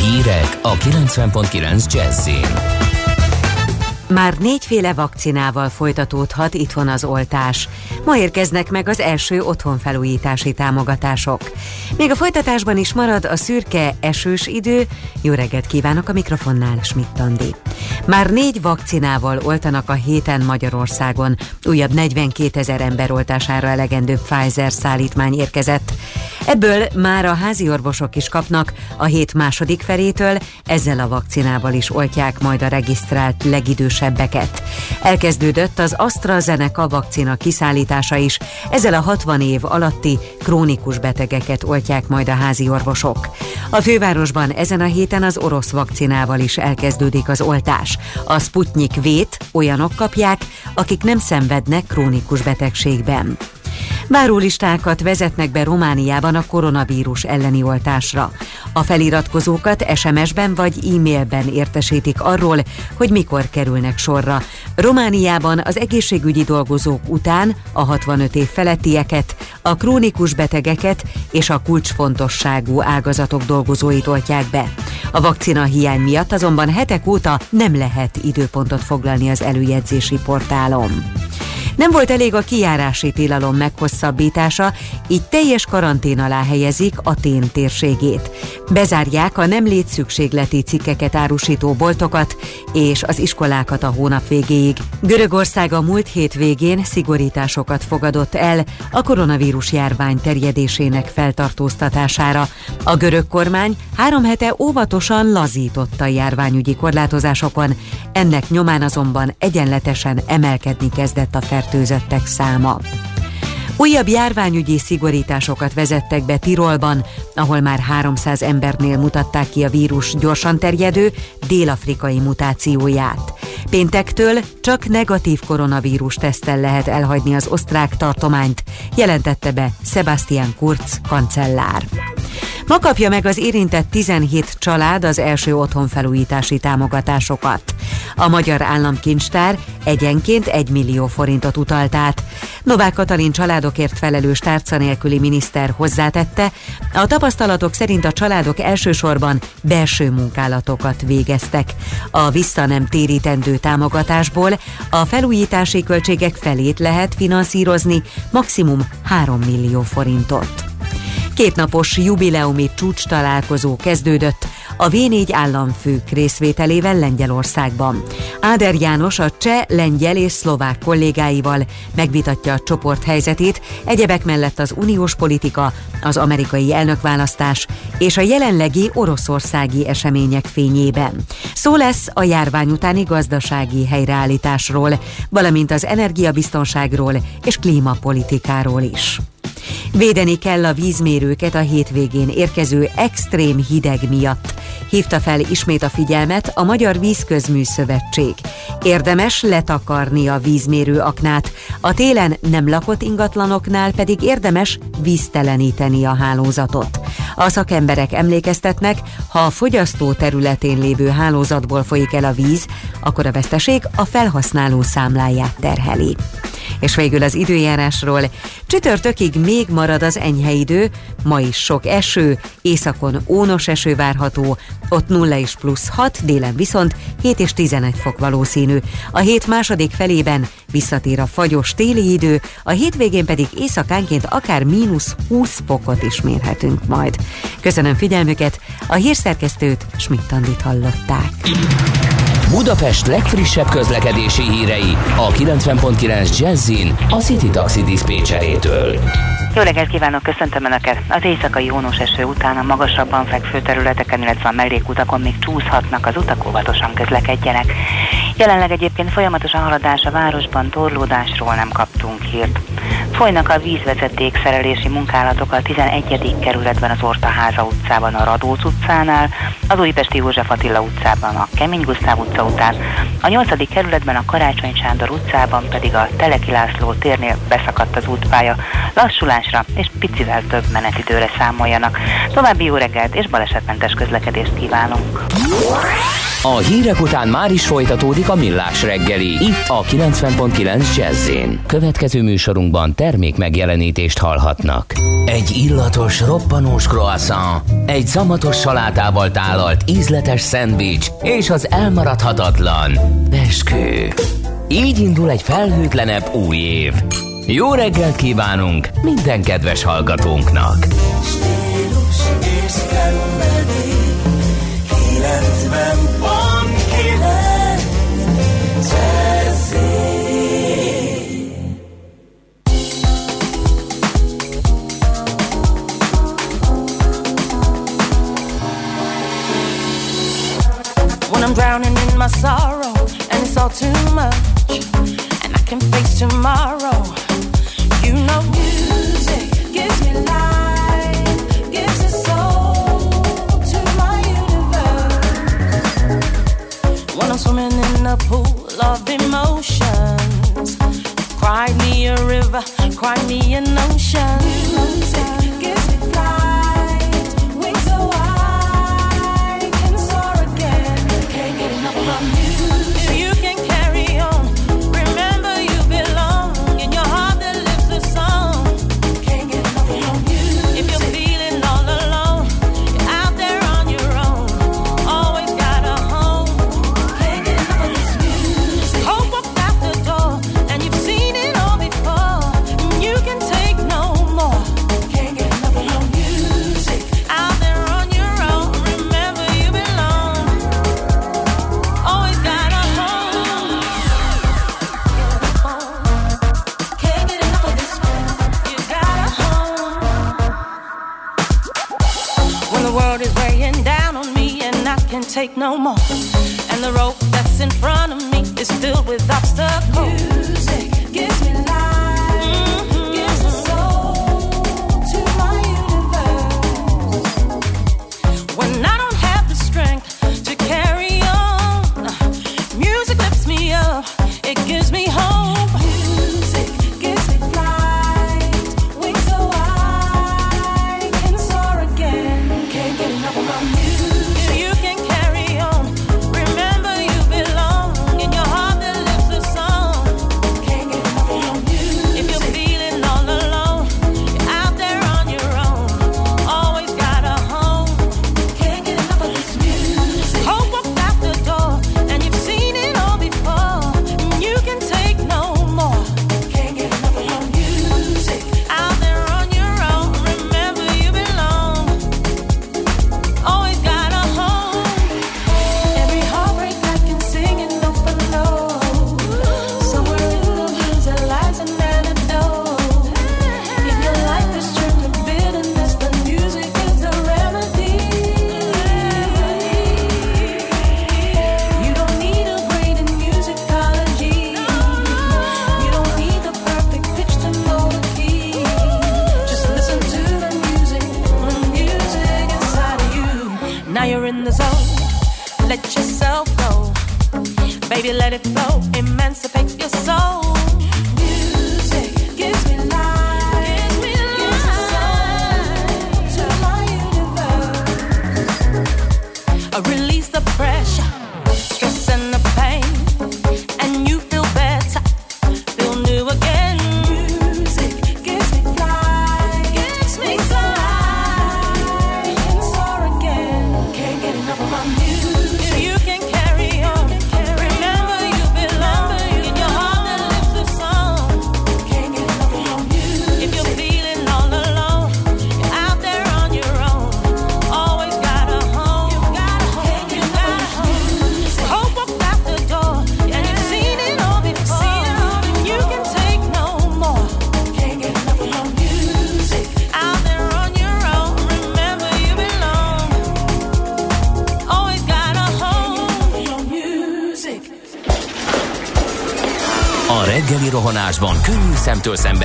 Hírek a 90.9 Jazzin. Már négyféle vakcinával folytatódhat itthon az oltás. Ma érkeznek meg az első otthonfelújítási támogatások. Még a folytatásban is marad a szürke, esős idő. Jó reggelt kívánok a mikrofonnál, Schmidt Andi. Már négy vakcinával oltanak a héten Magyarországon. Újabb 42 ezer ember oltására elegendő Pfizer szállítmány érkezett. Ebből már a házi orvosok is kapnak a hét második felétől, ezzel a vakcinával is oltják majd a regisztrált legidősebbeket. Elkezdődött az AstraZeneca vakcina kiszállítása is, ezzel a 60 év alatti krónikus betegeket oltják majd a házi orvosok. A fővárosban ezen a héten az orosz vakcinával is elkezdődik az oltás. A Sputnik vét olyanok kapják, akik nem szenvednek krónikus betegségben. Várólistákat vezetnek be Romániában a koronavírus elleni oltásra. A feliratkozókat SMS-ben vagy e-mailben értesítik arról, hogy mikor kerülnek sorra. Romániában az egészségügyi dolgozók után a 65 év felettieket, a krónikus betegeket és a kulcsfontosságú ágazatok dolgozóit oltják be. A vakcina hiány miatt azonban hetek óta nem lehet időpontot foglalni az előjegyzési portálon. Nem volt elég a kijárási tilalom meghosszabbítása, így teljes karantén alá helyezik a Tén térségét. Bezárják a nem létszükségleti cikkeket árusító boltokat és az iskolákat a hónap végéig. Görögország a múlt hét végén szigorításokat fogadott el a koronavírus járvány terjedésének feltartóztatására. A görög kormány három hete óvatosan lazította járványügyi korlátozásokon, ennek nyomán azonban egyenletesen emelkedni kezdett a fertőzöttek száma. Újabb járványügyi szigorításokat vezettek be Tirolban, ahol már 300 embernél mutatták ki a vírus gyorsan terjedő dél-afrikai mutációját. Péntektől csak negatív koronavírus tesztel lehet elhagyni az osztrák tartományt, jelentette be Sebastian Kurz kancellár. Ma kapja meg az érintett 17 család az első otthonfelújítási támogatásokat. A Magyar Államkincstár egyenként 1 millió forintot utalt át. Novák Katalin családokért felelős tárca nélküli miniszter hozzátette, a tapasztalatok szerint a családok elsősorban belső munkálatokat végeztek. A vissza nem térítendő támogatásból a felújítási költségek felét lehet finanszírozni, maximum 3 millió forintot. Kétnapos jubileumi csúcs találkozó kezdődött a V4 államfők részvételével Lengyelországban. Áder János a cseh, lengyel és szlovák kollégáival megvitatja a csoport helyzetét, egyebek mellett az uniós politika, az amerikai elnökválasztás és a jelenlegi oroszországi események fényében. Szó lesz a járvány utáni gazdasági helyreállításról, valamint az energiabiztonságról és klímapolitikáról is. Védeni kell a vízmérőket a hétvégén érkező extrém hideg miatt. Hívta fel ismét a figyelmet a Magyar Vízközmű Szövetség. Érdemes letakarni a vízmérő aknát, a télen nem lakott ingatlanoknál pedig érdemes vízteleníteni a hálózatot. A szakemberek emlékeztetnek, ha a fogyasztó területén lévő hálózatból folyik el a víz, akkor a veszteség a felhasználó számláját terheli. És végül az időjárásról. Csütörtökig még marad az enyhe idő, ma is sok eső, északon ónos eső várható, ott 0 és plusz 6, délen viszont 7 és 11 fok valószínű. A hét második felében visszatér a fagyos téli idő, a hétvégén pedig éjszakánként akár mínusz 20 fokot is mérhetünk majd. Köszönöm figyelmüket, a hírszerkesztőt Schmidt-Tandit hallották. Budapest legfrissebb közlekedési hírei a 90.9 Jazzin a City Taxi Dispécsejétől. Jó reggelt kívánok, köszöntöm Önöket! Az éjszakai hónos eső után a magasabban fekvő területeken, illetve a mellékutakon még csúszhatnak az utak, óvatosan közlekedjenek. Jelenleg egyébként folyamatos a haladás a városban, torlódásról nem kaptunk hírt. Folynak a vízvezeték szerelési munkálatok a 11. kerületben az Ortaháza utcában a Radóc utcánál, az Újpesti József Attila utcában a Kemény Gusztáv utca után, a 8. kerületben a Karácsony Sándor utcában pedig a Teleki László térnél beszakadt az útpálya. Lassulásra és picivel több menetidőre számoljanak. További jó reggelt és balesetmentes közlekedést kívánunk! A hírek után már is folytatódik a millás reggeli. Itt a 90.9 jazz Következő műsorunkban termék megjelenítést hallhatnak. Egy illatos, roppanós croissant, egy zamatos salátával tálalt ízletes szendvics és az elmaradhatatlan peskő. Így indul egy felhőtlenebb új év. Jó reggelt kívánunk minden kedves hallgatónknak! Stílus és szenvedély, 90 When I'm drowning in my sorrow, and it's all too much, and I can face tomorrow. You know, music gives me life, gives a soul to my universe. When I'm swimming in a pool of emotions, cry me a river, cry me an ocean. Music. take no more. And the road that's in front of me is filled with obstacles.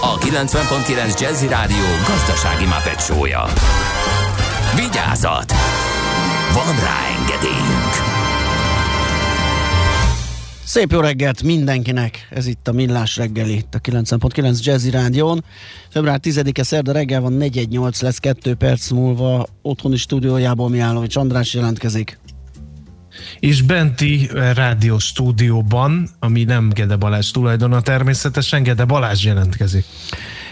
a 90.9 Jazzy Rádió gazdasági mapetsója. Vigyázat! Van rá engedélyünk! Szép jó reggelt mindenkinek! Ez itt a Millás reggeli, itt a 9.9 Jazzy Rádión. Február 10-e szerda reggel van 418 lesz 2 perc múlva otthoni stúdiójából Mihálovics András jelentkezik. És benti eh, rádió stúdióban, ami nem Gede Balázs tulajdona természetesen, Gede Balázs jelentkezik.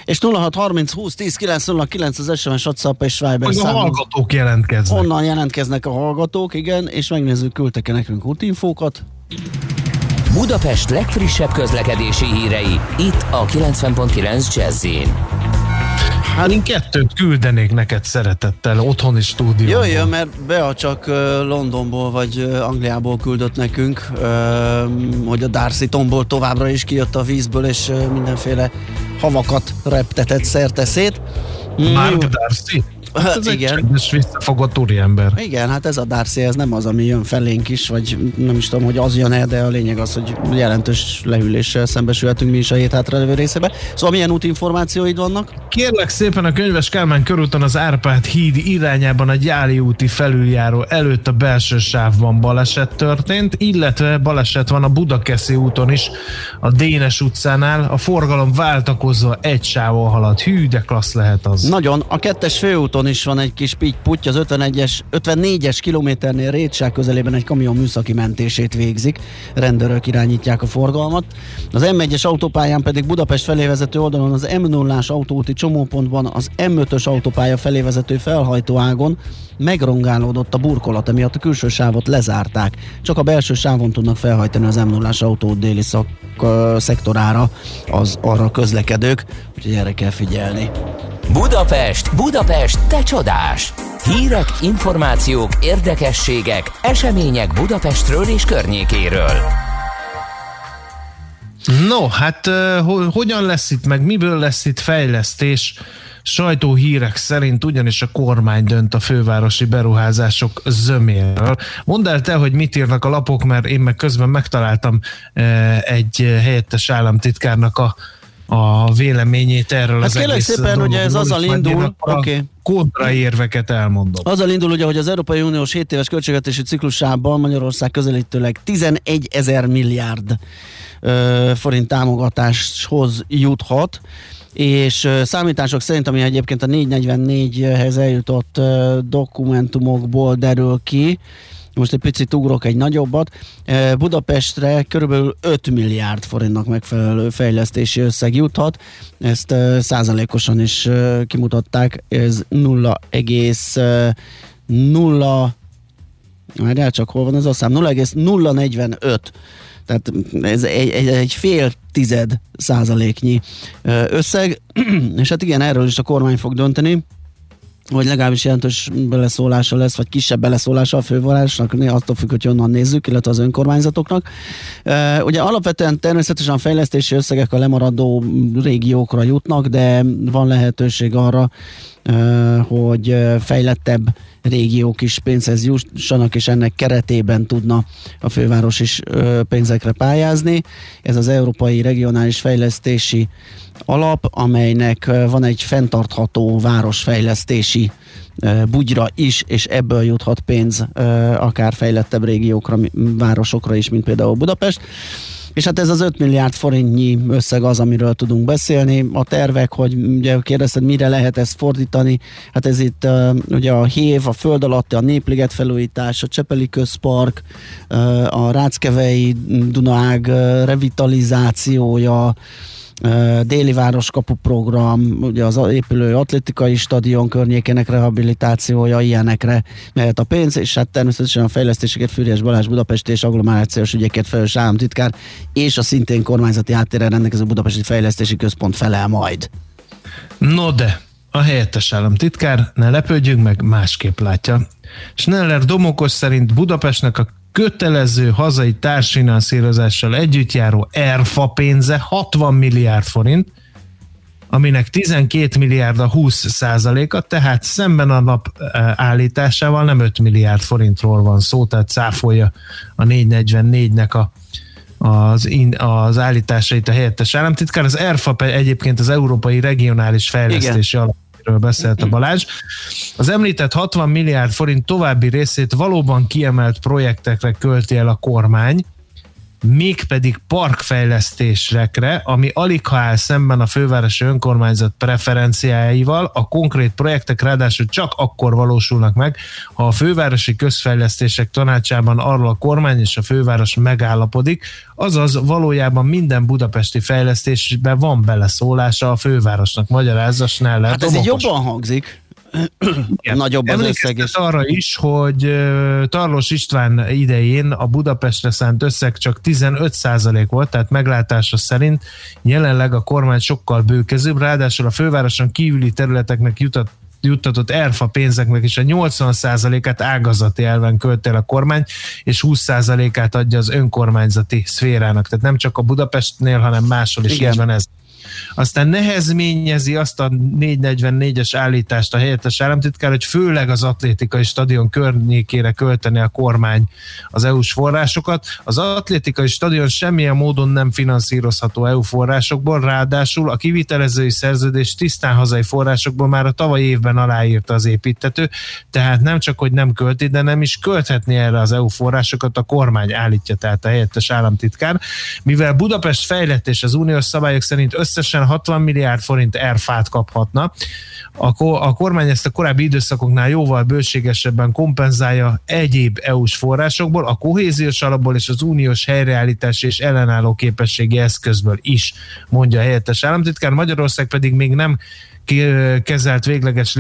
És 0630 20 10 909 az SMS WhatsApp és Viber a hallgatók jelentkeznek. Onnan jelentkeznek a hallgatók, igen, és megnézzük, küldtek-e nekünk útinfókat. Budapest legfrissebb közlekedési hírei, itt a 90.9 jazz Hát én kettőt küldenék neked szeretettel, otthoni stúdióban. Jöjjön, mert Bea csak Londonból vagy Angliából küldött nekünk, hogy a Darcy tomból továbbra is kijött a vízből, és mindenféle havakat reptetett szerteszét. Mark Darcy? Hát ez Igen. egy csendes, visszafogott úriember. Igen, hát ez a Darcy, ez nem az, ami jön felénk is, vagy nem is tudom, hogy az jön el, de a lényeg az, hogy jelentős lehűléssel szembesülhetünk mi is a hét hátralévő részébe. Szóval milyen útinformációid vannak? Kérlek szépen a Könyves Kálmán körúton az Árpád híd irányában a Gyáli úti felüljáró előtt a belső sávban baleset történt, illetve baleset van a Budakeszi úton is, a Dénes utcánál. A forgalom váltakozva egy sávon halad. Hű, de klassz lehet az. Nagyon. A kettes főúton is van egy kis pitty az 51-es, 54-es kilométernél Rétsák közelében egy kamion műszaki mentését végzik. Rendőrök irányítják a forgalmat. Az M1-es autópályán pedig Budapest felé vezető oldalon az M0-ás autóúti csomópontban az M5-ös autópálya felé vezető felhajtóágon megrongálódott a burkolat, emiatt a külső sávot lezárták. Csak a belső sávon tudnak felhajtani az M0-ás autó déli szak, ö, szektorára az arra közlekedők, úgyhogy erre kell figyelni. Budapest, Budapest, te csodás! Hírek, információk, érdekességek, események Budapestről és környékéről. No, hát ho- hogyan lesz itt, meg miből lesz itt fejlesztés? Sajtóhírek szerint ugyanis a kormány dönt a fővárosi beruházások zöméről. Mondd el te, hogy mit írnak a lapok, mert én meg közben megtaláltam uh, egy helyettes államtitkárnak a, a véleményét erről Hát az kérlek egész szépen, ugye ez azzal indul, oké. kontraérveket elmondom. Azzal indul ugye, hogy az Európai Uniós 7 éves költségvetési ciklusában Magyarország közelítőleg 11 ezer milliárd ö, forint támogatáshoz juthat, és számítások szerint, ami egyébként a 444-hez eljutott dokumentumokból derül ki, most egy picit ugrok egy nagyobbat, ö, Budapestre körülbelül 5 milliárd forintnak megfelelő fejlesztési összeg juthat, ezt ö, százalékosan is ö, kimutatták, ez 0,0 Várjál csak, hol van ez a szám? 0,045 tehát ez egy, egy, egy fél tized százaléknyi összeg, és hát igen, erről is a kormány fog dönteni, vagy legalábbis jelentős beleszólása lesz, vagy kisebb beleszólása a fővárosnak, attól függ, hogy honnan nézzük, illetve az önkormányzatoknak. Ugye alapvetően természetesen a fejlesztési összegek a lemaradó régiókra jutnak, de van lehetőség arra, hogy fejlettebb régiók is pénzhez jussanak, és ennek keretében tudna a főváros is pénzekre pályázni. Ez az Európai Regionális Fejlesztési Alap, amelynek van egy fenntartható városfejlesztési bugyra is, és ebből juthat pénz akár fejlettebb régiókra, városokra is, mint például Budapest. És hát ez az 5 milliárd forintnyi összeg az, amiről tudunk beszélni. A tervek, hogy ugye kérdezted, mire lehet ezt fordítani, hát ez itt uh, ugye a HÉV, a föld alatti, a Népliget felújítás, a Csepeli közpark, uh, a Ráckevei Dunaág uh, revitalizációja, déli városkapu program, ugye az épülő atlétikai stadion környékének rehabilitációja, ilyenekre mehet a pénz, és hát természetesen a fejlesztéseket Füriyes Balázs Budapesti és agglomerációs ügyeket felelős államtitkár, és a szintén kormányzati háttérrel rendelkező Budapesti Fejlesztési Központ felel majd. No de, a helyettes államtitkár, ne lepődjünk meg, másképp látja. Schneller Domokos szerint Budapestnek a kötelező hazai társfinanszírozással együtt járó ERFA pénze 60 milliárd forint, aminek 12 milliárd a 20 százaléka, tehát szemben a nap eh, állításával nem 5 milliárd forintról van szó, tehát cáfolja a 444-nek a az, in, az állításait a helyettes államtitkár. Az ERFA egyébként az Európai Regionális Fejlesztési Alap amiről beszélt a Balázs. Az említett 60 milliárd forint további részét valóban kiemelt projektekre költi el a kormány, mégpedig parkfejlesztésekre, ami alig ha áll szemben a fővárosi önkormányzat preferenciáival, a konkrét projektek ráadásul csak akkor valósulnak meg, ha a fővárosi közfejlesztések tanácsában arról a kormány és a főváros megállapodik, azaz valójában minden budapesti fejlesztésben van beleszólása a fővárosnak, magyarázza Schneller. Hát ez így jobban hangzik. Nagyobb az összeg. És... arra is, hogy Tarlós István idején a Budapestre szánt összeg csak 15% volt, tehát meglátása szerint jelenleg a kormány sokkal bőkezőbb, ráadásul a fővároson kívüli területeknek jutott juttatott ERFA pénzeknek is a 80%-át ágazati elven költ el a kormány, és 20%-át adja az önkormányzati szférának. Tehát nem csak a Budapestnél, hanem máshol is Igen. így van ez. Aztán nehezményezi azt a 444-es állítást a helyettes államtitkár, hogy főleg az atlétikai stadion környékére költeni a kormány az EU-s forrásokat. Az atlétikai stadion semmilyen módon nem finanszírozható EU forrásokból, ráadásul a kivitelezői szerződés tisztán hazai forrásokból már a tavaly évben aláírta az építető, tehát nem csak, hogy nem költi, de nem is költhetni erre az EU forrásokat a kormány állítja, tehát a helyettes államtitkár. Mivel Budapest fejlett és az uniós szabályok szerint összesen 60 milliárd forint erfát kaphatna, a, ko- a kormány ezt a korábbi időszakoknál jóval bőségesebben kompenzálja egyéb EU-s forrásokból, a kohéziós alapból és az uniós helyreállítási és ellenálló képességi eszközből is, mondja a helyettes államtitkár. Magyarország pedig még nem kezelt végleges,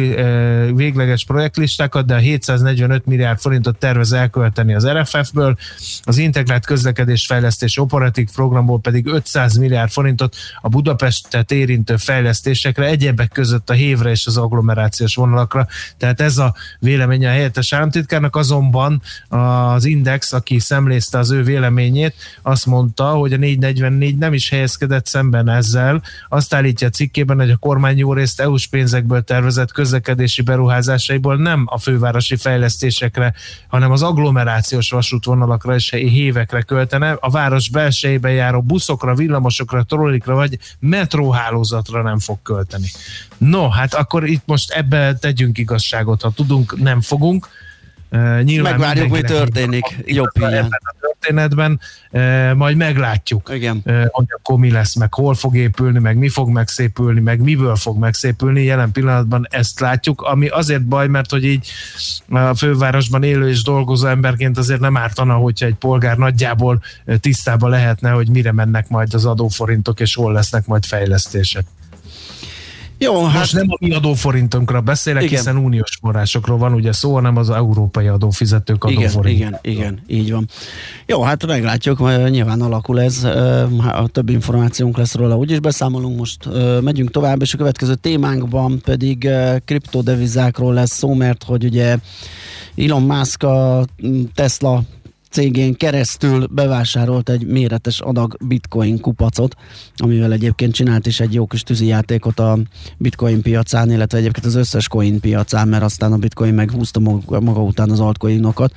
végleges projektlistákat, de a 745 milliárd forintot tervez elkölteni az RFF-ből, az integrált közlekedés fejlesztés operatív programból pedig 500 milliárd forintot a Budapestet érintő fejlesztésekre, egyebek között a hévre és az agglomerációs vonalakra. Tehát ez a véleménye a helyettes államtitkárnak, azonban az Index, aki szemlézte az ő véleményét, azt mondta, hogy a 444 nem is helyezkedett szemben ezzel. Azt állítja a cikkében, hogy a kormány jó részt EU-s pénzekből tervezett közlekedési beruházásaiból nem a fővárosi fejlesztésekre, hanem az agglomerációs vasútvonalakra és hévekre költene, a város belsejében járó buszokra, villamosokra, trollikra vagy metróhálózatra nem fog költeni. No, hát akkor itt most ebbe tegyünk igazságot, ha tudunk, nem fogunk. Uh, nyilván Megvárjuk, mi történik. Jobb ilyen. ebben a történetben, uh, majd meglátjuk, Igen. uh, hogy akkor mi lesz, meg hol fog épülni, meg mi fog megszépülni, meg miből fog megszépülni. Jelen pillanatban ezt látjuk, ami azért baj, mert hogy így a fővárosban élő és dolgozó emberként azért nem ártana, hogyha egy polgár nagyjából tisztában lehetne, hogy mire mennek majd az adóforintok, és hol lesznek majd fejlesztések. Jó, Most hát nem a mi adóforintunkra beszélek, Igen. hiszen uniós forrásokról van ugye szó, hanem az európai adófizetők igen, adóforint. igen, igen, így van. Jó, hát meglátjuk, majd nyilván alakul ez, ha több információnk lesz róla, úgyis beszámolunk most, megyünk tovább, és a következő témánkban pedig kriptodevizákról lesz szó, mert hogy ugye Elon Musk a Tesla cégén keresztül bevásárolt egy méretes adag bitcoin kupacot, amivel egyébként csinált is egy jó kis tűzijátékot a bitcoin piacán, illetve egyébként az összes coin piacán, mert aztán a bitcoin meghúzta maga, után az altcoinokat.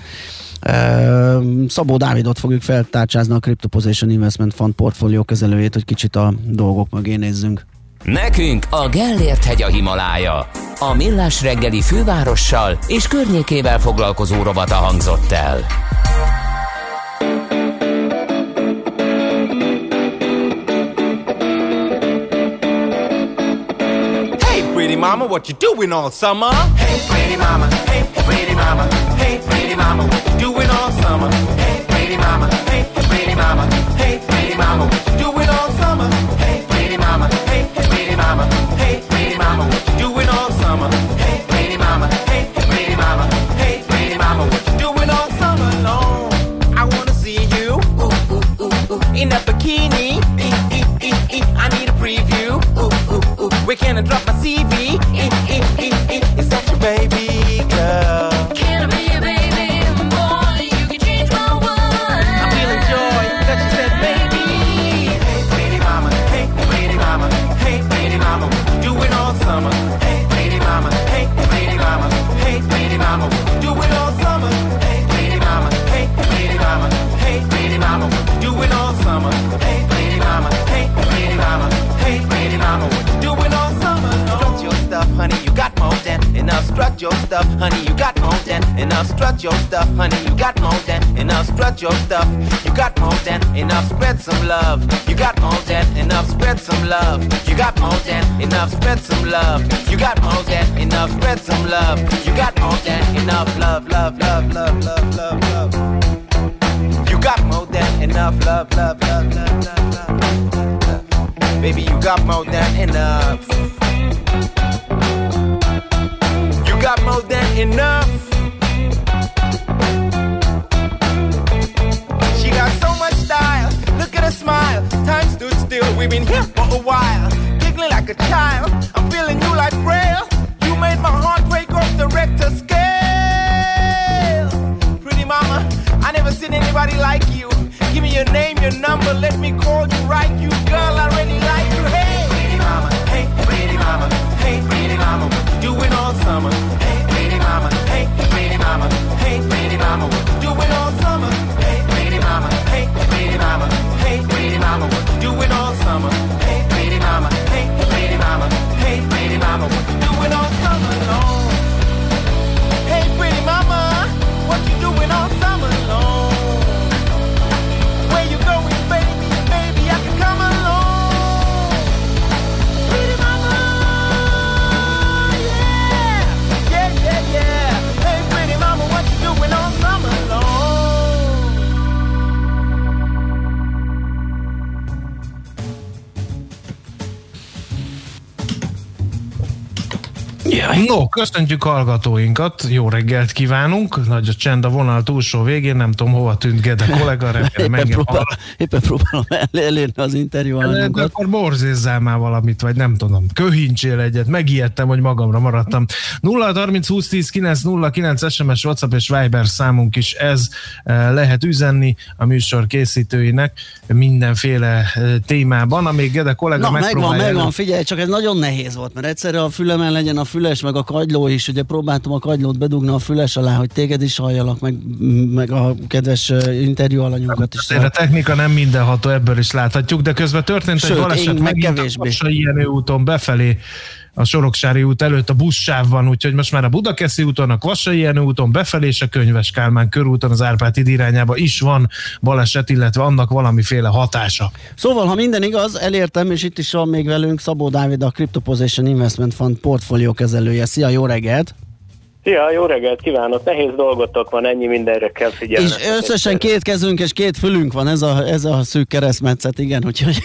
Szabó Dávidot fogjuk feltárcsázni a Crypto Position Investment Fund portfólió kezelőjét, hogy kicsit a dolgok mögé nézzünk. Nekünk a Gellért hegy a Himalája. A Millás reggeli fővárossal és környékével foglalkozó rovata hangzott el. mama, what you doing all summer? Hey, pretty mama, hey, pretty mama, hey, pretty mama, what you doing all summer? Hey, pretty mama, hey, pretty mama, hey, pretty mama, what you doing all summer? Hey, pretty mama, hey, pretty mama, hey, pretty mama, what you doing all summer? Hey, pretty mama, hey, pretty mama, hey, pretty mama, what you doing all summer long? I wanna see you, ooh, ooh, ooh, ooh, in a bikini. We're gonna drop my CV. It's such a baby. Strut your stuff, honey. You got more than enough. Strut your stuff. You got more than enough. Spread some love. You got more than enough. Spread some love. You got more than enough. Spread some love. You got more than enough. Spread some love. You got more than enough. Love, love, love, love, love, love, love. You got more than enough. Love, love, love, love, love, love. love. Baby, you got more than enough. You got more than enough. Got so much style. Look at her smile. Time stood still. We've been here for a while. Giggling like a child. I'm feeling you like braille. You made my heart break off the Richter scale. Pretty mama, I never seen anybody like you. Give me your name, your number. Let me call you right. You girl, I really like you. Hey, pretty mama. Hey, pretty mama. Hey, pretty mama. What you doing all summer? Hey, pretty mama. Hey, pretty mama. Hey, pretty mama. What you doing all No, köszöntjük hallgatóinkat, jó reggelt kívánunk, nagy a csend a vonal túlsó végén, nem tudom hova tűnt Gede kollega, remélem Éppen, próbál, éppen próbálom el, elérni az interjú De akkor borzézzál már valamit, vagy nem tudom, köhincsél egyet, megijedtem, hogy magamra maradtam. 0 30 20 10 9 0 9 SMS, WhatsApp és Viber számunk is ez eh, lehet üzenni a műsor készítőinek mindenféle eh, témában, amíg Gede kollega Na, megvan, megpróbálja megvan, elő- figyelj, csak ez nagyon nehéz volt, mert egyszerre a fülemen legyen a füles, meg a kagyló is, ugye próbáltam a kagylót bedugni a füles alá, hogy téged is halljalak, meg, meg a kedves interjú alanyunkat is. Azért a technika nem mindenható, ebből is láthatjuk, de közben történt Sőt, egy baleset meg megint a Jenő úton befelé a Soroksári út előtt a buszsáv van, úgyhogy most már a Budakeszi úton, a Kvassai Jenő úton befelé és a Könyves Kálmán körúton az Árpád irányába is van baleset, illetve annak valamiféle hatása. Szóval, ha minden igaz, elértem, és itt is van még velünk Szabó Dávid, a Cryptoposition Investment Fund portfólió kezelője. Szia, jó reggelt! Szia, jó reggelt kívánok! Nehéz dolgotok van, ennyi mindenre kell figyelni. És összesen két kezünk és két fülünk van, ez a, ez a szűk keresztmetszet, igen, úgyhogy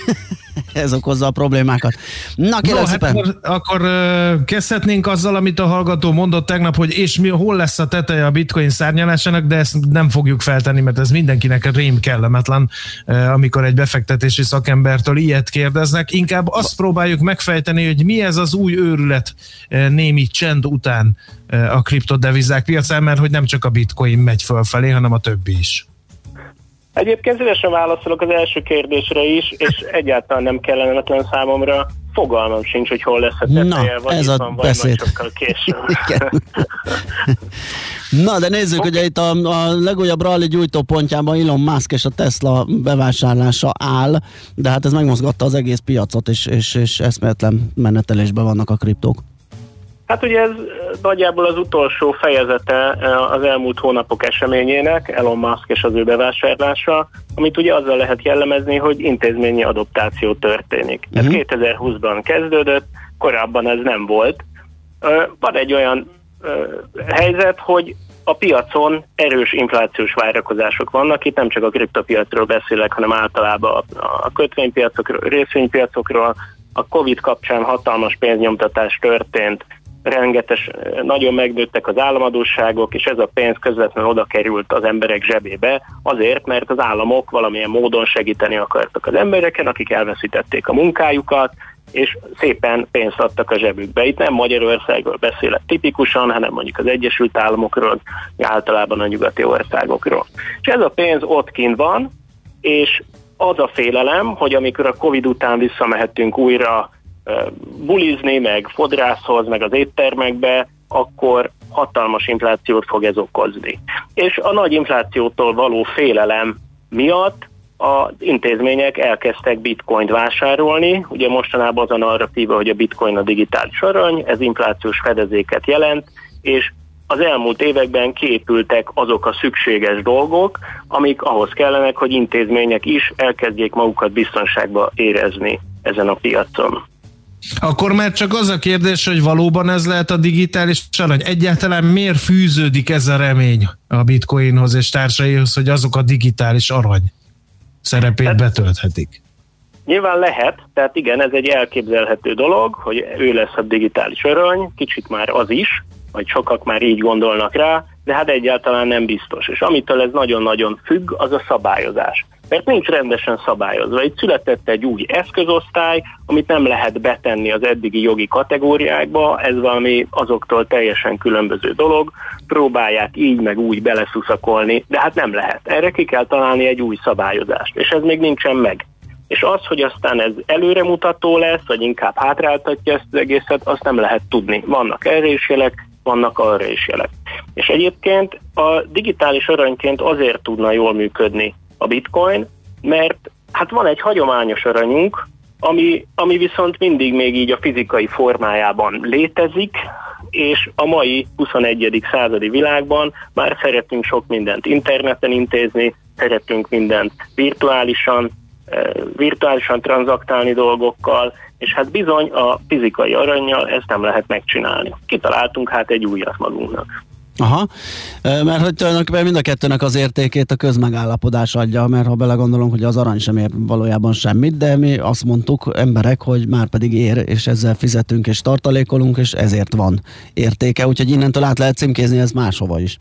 ez okozza a problémákat. Na, kérlek no, hát szépen! akkor, akkor kezdhetnénk azzal, amit a hallgató mondott tegnap, hogy és mi, hol lesz a teteje a bitcoin szárnyalásának, de ezt nem fogjuk feltenni, mert ez mindenkinek rém kellemetlen, amikor egy befektetési szakembertől ilyet kérdeznek. Inkább azt próbáljuk megfejteni, hogy mi ez az új őrület némi csend után a kriptodevizák piacán, mert hogy nem csak a bitcoin megy fölfelé, hanem a többi is. Egyébként szívesen válaszolok az első kérdésre is, és egyáltalán nem kellemetlen számomra. Fogalmam sincs, hogy hol lesz a teteje, Na, vagy ez a van, vagy beszéd. majd sokkal később. Na, de nézzük, okay. ugye itt a, a legújabb rally gyújtópontjában Elon Musk és a Tesla bevásárlása áll, de hát ez megmozgatta az egész piacot, és, és, és eszméletlen menetelésben vannak a kriptók. Hát ugye ez nagyjából az utolsó fejezete eh, az elmúlt hónapok eseményének, Elon Musk és az ő bevásárlása, amit ugye azzal lehet jellemezni, hogy intézményi adoptáció történik. Ez Mhm. 2020-ban kezdődött, korábban ez nem volt. Ö, Van egy olyan helyzet, hogy a piacon erős inflációs várakozások vannak, itt nem csak a kriptopiacról beszélek, hanem általában a, a kötvénypiacokról, részvénypiacokról. A Covid kapcsán hatalmas pénznyomtatás történt, rengetes, nagyon megnőttek az államadóságok, és ez a pénz közvetlenül oda került az emberek zsebébe, azért, mert az államok valamilyen módon segíteni akartak az embereken, akik elveszítették a munkájukat, és szépen pénzt adtak a zsebükbe. Itt nem Magyarországról beszélek tipikusan, hanem mondjuk az Egyesült Államokról, általában a nyugati országokról. És ez a pénz ott kint van, és az a félelem, hogy amikor a Covid után visszamehetünk újra bulizni, meg fodrászhoz, meg az éttermekbe, akkor hatalmas inflációt fog ez okozni. És a nagy inflációtól való félelem miatt az intézmények elkezdtek bitcoint vásárolni. Ugye mostanában az a narratíva, hogy a bitcoin a digitális arany, ez inflációs fedezéket jelent, és az elmúlt években kiépültek azok a szükséges dolgok, amik ahhoz kellenek, hogy intézmények is elkezdjék magukat biztonságba érezni ezen a piacon. Akkor már csak az a kérdés, hogy valóban ez lehet a digitális arany. Egyáltalán miért fűződik ez a remény a bitcoinhoz és társaihoz, hogy azok a digitális arany szerepét betölthetik? Nyilván lehet, tehát igen, ez egy elképzelhető dolog, hogy ő lesz a digitális arany, kicsit már az is, vagy sokak már így gondolnak rá, de hát egyáltalán nem biztos. És amitől ez nagyon-nagyon függ, az a szabályozás. Mert nincs rendesen szabályozva. Itt született egy új eszközosztály, amit nem lehet betenni az eddigi jogi kategóriákba, ez valami azoktól teljesen különböző dolog, próbálják így meg úgy beleszuszakolni, de hát nem lehet. Erre ki kell találni egy új szabályozást, és ez még nincsen meg. És az, hogy aztán ez előremutató lesz, vagy inkább hátráltatja ezt az egészet, azt nem lehet tudni. Vannak erre is jelek, vannak arra is jelek. És egyébként a digitális aranyként azért tudna jól működni a bitcoin, mert hát van egy hagyományos aranyunk, ami, ami viszont mindig még így a fizikai formájában létezik, és a mai 21. századi világban már szeretünk sok mindent interneten intézni, szeretünk mindent virtuálisan, eh, virtuálisan tranzaktálni dolgokkal, és hát bizony a fizikai aranyjal ezt nem lehet megcsinálni. Kitaláltunk hát egy újat magunknak. Aha, mert hogy tulajdonképpen mind a kettőnek az értékét a közmegállapodás adja, mert ha belegondolunk, hogy az arany sem ér valójában semmit, de mi azt mondtuk emberek, hogy már pedig ér, és ezzel fizetünk és tartalékolunk, és ezért van értéke, úgyhogy innentől át lehet címkézni ez máshova is.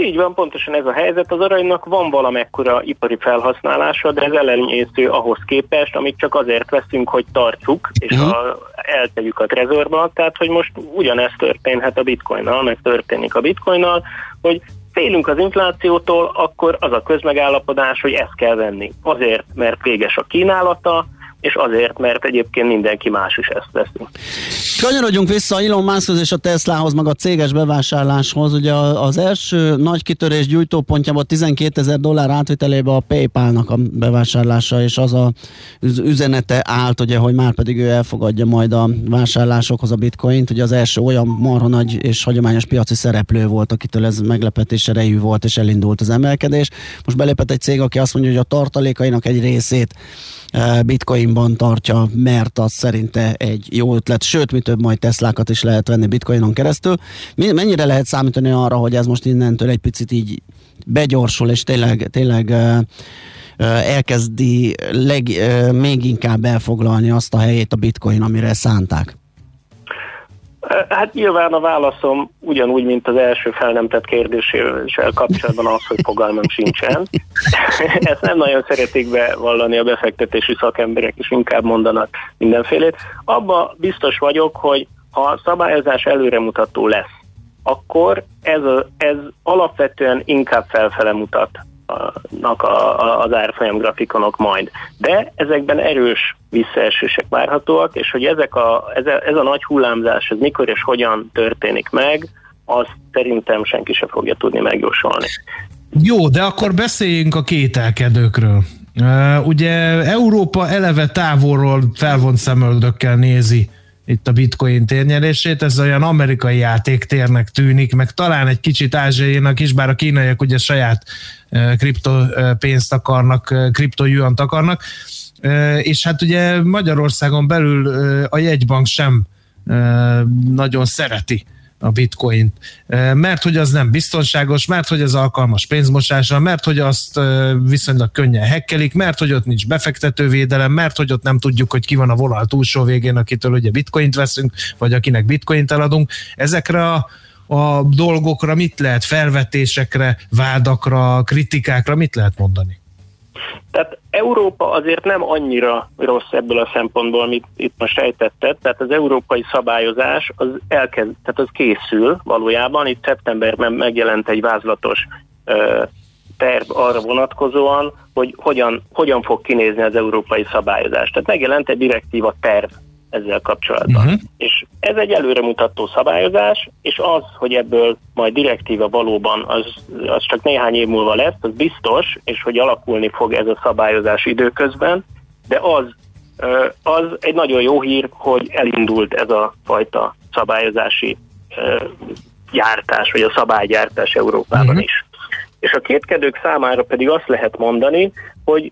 Így van, pontosan ez a helyzet. Az aranynak van valamekkora ipari felhasználása, de ez elenyésző ahhoz képest, amit csak azért veszünk, hogy tartsuk, és Mhm. a, eltegyük a trezorba. Tehát, hogy most ugyanezt történhet a bitcoinnal, meg történik a bitcoinnal, hogy félünk az inflációtól, akkor az a közmegállapodás, hogy ezt kell venni. Azért, mert véges a kínálata, és azért, mert egyébként mindenki más is ezt veszi. Kanyarodjunk vissza Elon Muskhoz és a Teslahoz, meg a céges bevásárláshoz. Ugye a- az első nagy kitörés gyújtópontjában 12 ezer dollár átvitelébe a PayPal-nak a bevásárlása, és az a üz- üzenete állt, ugye, hogy már pedig ő elfogadja majd a vásárlásokhoz a bitcoint. Ugye az első olyan marha nagy és hagyományos piaci szereplő volt, akitől ez meglepetés erejű volt, és elindult az emelkedés. Most belépett egy cég, aki azt mondja, hogy a tartalékainak egy részét bitcoinban tartja, mert az szerinte egy jó ötlet, sőt, mi több, majd Teslákat is lehet venni bitcoinon keresztül. Mennyire lehet számítani arra, hogy ez most innentől egy picit így begyorsul, és tényleg, tényleg eh, eh, elkezdi leg, eh, még inkább elfoglalni azt a helyét a bitcoin, amire szánták? Hát nyilván a válaszom ugyanúgy, mint az első fel nem tett kérdésével kapcsolatban az, hogy fogalmam sincsen. Ezt nem nagyon szeretik bevallani a befektetési szakemberek, és inkább mondanak mindenfélét. Abba biztos vagyok, hogy ha a szabályozás előremutató lesz, akkor ez, a, ez alapvetően inkább felfele mutat a, a, az árfolyam grafikonok majd. De ezekben erős visszaesések várhatóak, és hogy ezek a, ez, a, ez a nagy hullámzás, ez mikor és hogyan történik meg, azt szerintem senki sem fogja tudni megjósolni. Jó, de akkor beszéljünk a kételkedőkről. Ugye Európa eleve távolról felvont szemöldökkel nézi itt a bitcoin térnyerését, ez olyan amerikai játéktérnek tűnik, meg talán egy kicsit ázsiainak is, bár a kínaiak ugye saját kriptopénzt akarnak, kriptojuant akarnak, és hát ugye Magyarországon belül a jegybank sem nagyon szereti a bitcoint, mert hogy az nem biztonságos, mert hogy ez alkalmas pénzmosásra, mert hogy azt viszonylag könnyen hekkelik, mert hogy ott nincs befektetővédelem, mert hogy ott nem tudjuk, hogy ki van a vonal túlsó végén, akitől ugye bitcoint veszünk, vagy akinek bitcoint eladunk. Ezekre a, a dolgokra mit lehet, felvetésekre, vádakra, kritikákra mit lehet mondani? Tehát Európa azért nem annyira rossz ebből a szempontból, amit itt most sejtetted, tehát az európai szabályozás az elkezd, tehát az készül valójában, itt szeptemberben megjelent egy vázlatos ö, terv arra vonatkozóan, hogy hogyan, hogyan fog kinézni az európai szabályozás. Tehát megjelent egy direktíva terv ezzel kapcsolatban. Uh-huh. És ez egy előremutató szabályozás, és az, hogy ebből majd direktíva valóban az, az csak néhány év múlva lesz, az biztos, és hogy alakulni fog ez a szabályozás időközben, de az, az egy nagyon jó hír, hogy elindult ez a fajta szabályozási gyártás, vagy a szabálygyártás Európában Mhm. is. És a kétkedők számára pedig azt lehet mondani, hogy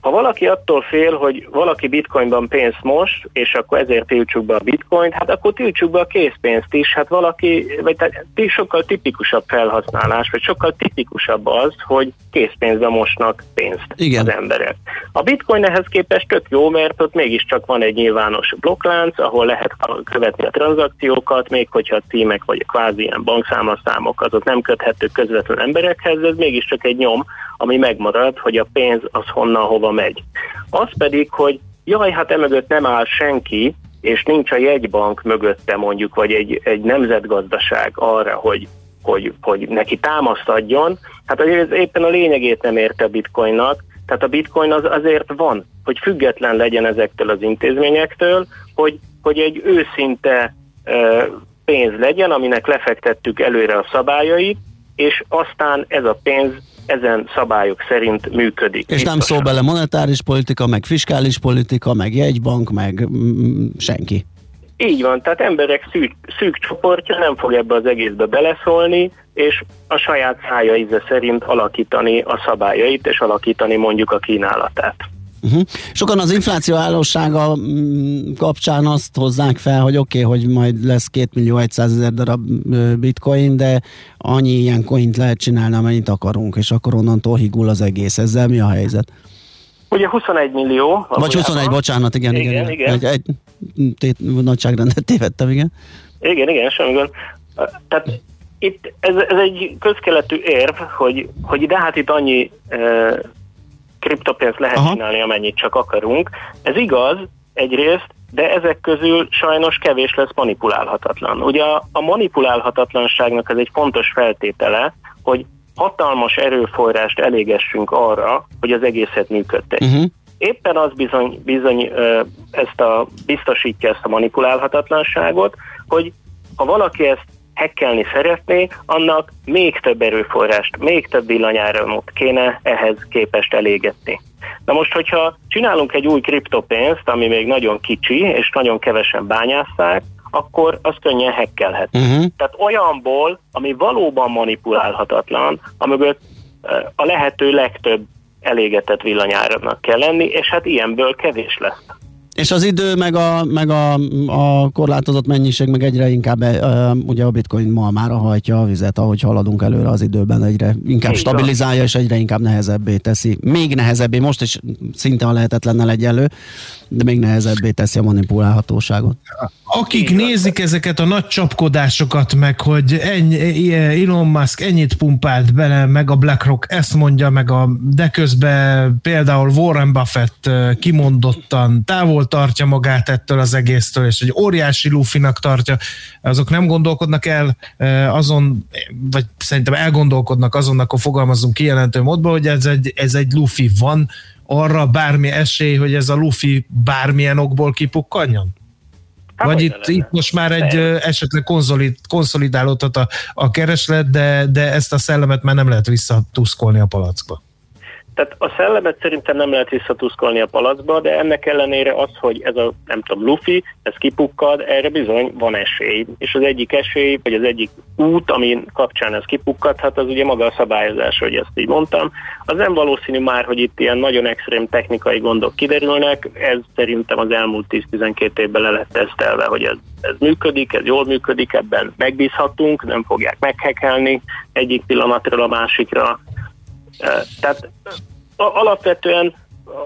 ha valaki attól fél, hogy valaki bitcoinban pénzt most, és akkor ezért tiltsuk be a bitcoint, hát akkor tiltsuk be a készpénzt is. Hát valaki, vagy tehát sokkal tipikusabb felhasználás, vagy sokkal tipikusabb az, hogy készpénzbe mosnak pénzt Igen. az emberek. A bitcoin ehhez képest tök jó, mert ott mégiscsak van egy nyilvános blokklánc, ahol lehet követni a tranzakciókat, még hogyha a címek vagy a kvázi ilyen bankszámlaszámok azok nem köthetők közvetlen emberekhez, ez mégiscsak egy nyom, ami megmarad, hogy a pénz az honnan hova megy. Az pedig, hogy jaj, hát emögött nem áll senki, és nincs a jegybank mögötte mondjuk, vagy egy, egy nemzetgazdaság arra, hogy, hogy, hogy neki támaszt adjon, hát ez éppen a lényegét nem érte a bitcoinnak, tehát a bitcoin az azért van, hogy független legyen ezektől az intézményektől, hogy, hogy egy őszinte ö, pénz legyen, aminek lefektettük előre a szabályait, és aztán ez a pénz ezen szabályok szerint működik. És nem szól bele monetáris politika, meg fiskális politika, meg jegybank, meg mm, senki. Így van, tehát emberek szűk, szűk csoportja nem fog ebbe az egészbe beleszólni, és a saját szája íze szerint alakítani a szabályait, és alakítani mondjuk a kínálatát. Uh-huh. Sokan az infláció állósága mm, kapcsán azt hozzák fel, hogy oké, okay, hogy majd lesz 2 millió 100 ezer darab bitcoin, de annyi ilyen coint lehet csinálni, amennyit akarunk, és akkor onnantól higul az egész. Ezzel mi a helyzet? Ugye 21 millió. Vagy 21, bocsánat, igen, igen. Igen, igen. Egy, egy tét, nagyságrendet tévedtem, igen. Igen, igen, semmi gond. Tehát itt ez, ez egy közkeletű érv, hogy, hogy de hát itt annyi e, kriptopénzt lehet Aha. csinálni, amennyit csak akarunk. Ez igaz egyrészt, de ezek közül sajnos kevés lesz manipulálhatatlan. Ugye a, a manipulálhatatlanságnak ez egy fontos feltétele, hogy hatalmas erőforrást elégessünk arra, hogy az egészet működtetjük. Uh-huh. Éppen az bizony, bizony ezt a, biztosítja ezt a manipulálhatatlanságot, hogy ha valaki ezt hekkelni szeretné, annak még több erőforrást, még több villanyáramot kéne ehhez képest elégetni. Na most, hogyha csinálunk egy új kriptopénzt, ami még nagyon kicsi, és nagyon kevesen bányásszák, akkor az könnyen hekkelhet. Uh-huh. Tehát olyanból, ami valóban manipulálhatatlan, amögött a lehető legtöbb elégetett villanyáramnak kell lenni, és hát ilyenből kevés lesz. És az idő, meg a, meg a, a korlátozott mennyiség, meg egyre inkább e, ugye a bitcoin ma már hajtja a vizet, ahogy haladunk előre az időben, egyre inkább Így van. stabilizálja, és egyre inkább nehezebbé teszi. Még nehezebbé, most is szinte a lehetetlennel egyelő, de még nehezebbé teszi a manipulálhatóságot. Akik nézik ezeket a nagy csapkodásokat, meg hogy ennyi, Elon Musk ennyit pumpált bele, meg a BlackRock ezt mondja, meg a, de közben például Warren Buffett kimondottan távol tartja magát ettől az egésztől, és egy óriási lufinak tartja, azok nem gondolkodnak el azon, vagy szerintem elgondolkodnak azon, akkor fogalmazunk kijelentő módban, hogy ez egy, ez egy lufi van, arra bármi esély, hogy ez a lufi bármilyen okból kipukkanjon? Hát Vagy itt, itt most már egy ö, esetleg konzolid, konszolidálódhat a, a kereslet, de, de ezt a szellemet már nem lehet visszatuszkolni a palackba. Tehát a szellemet szerintem nem lehet visszatuszkolni a palacba, de ennek ellenére az, hogy ez a, nem tudom, lufi, ez kipukkad, erre bizony van esély. És az egyik esély, vagy az egyik út, amin kapcsán ez kipukkadhat, az ugye maga a szabályozás, hogy ezt így mondtam. Az nem valószínű már, hogy itt ilyen nagyon extrém technikai gondok kiderülnek, ez szerintem az elmúlt 10-12 évben le lett tesztelve, hogy ez, ez működik, ez jól működik, ebben megbízhatunk, nem fogják meghekelni egyik pillanatról a másikra. Eh, Tehát alapvetően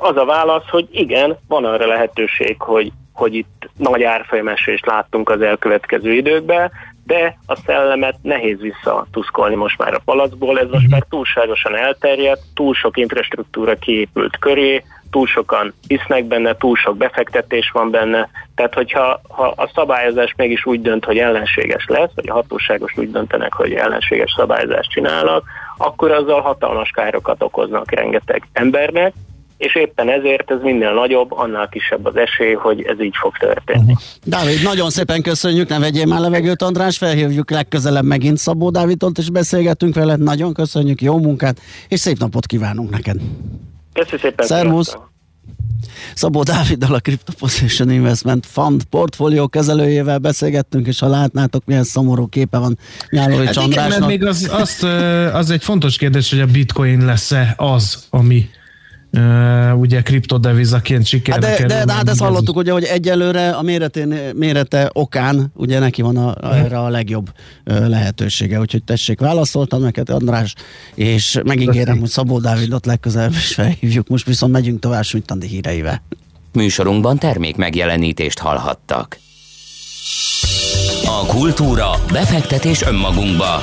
az a válasz, hogy igen, van arra lehetőség, hogy, hogy itt nagy árfolyamesést láttunk az elkövetkező időkben, de a szellemet nehéz visszatuszkolni most már a palacból, ez most már túlságosan elterjedt, túl sok infrastruktúra kiépült köré, túl sokan hisznek benne, túl sok befektetés van benne, tehát hogyha ha a szabályozás mégis úgy dönt, hogy ellenséges lesz, vagy a hatóságos úgy döntenek, hogy ellenséges szabályozást csinálnak, akkor azzal hatalmas károkat okoznak rengeteg embernek, és éppen ezért ez minél nagyobb, annál kisebb az esély, hogy ez így fog történni. Dávid, nagyon szépen köszönjük, ne vegyél már levegőt, András, felhívjuk legközelebb megint Szabó Dávidot, és beszélgetünk vele, nagyon köszönjük, jó munkát, és szép napot kívánunk neked. Köszönöm szépen. Szervusz. sziasztok. Szabó Dáviddal a Crypto Position Investment Fund portfólió kezelőjével beszélgettünk, és ha látnátok, milyen szomorú képe van Nyálói Hát igen, Andrásnak. mert még az, azt, az egy fontos kérdés, hogy a bitcoin lesz-e az, ami uh, ugye kriptodevizaként sikerbe Hát de, kerül. de, de hát ezt ez- hallottuk, ugye, hogy egyelőre a méretén, mérete okán ugye neki van a, a, erre a legjobb ö, lehetősége, úgyhogy tessék, válaszoltam neked András, és megígérem, hogy Szabó Dávidot legközelebb is felhívjuk, most viszont megyünk tovább Smittandi híreivel. Műsorunkban termék megjelenítést hallhattak. A kultúra, befektetés önmagunkba.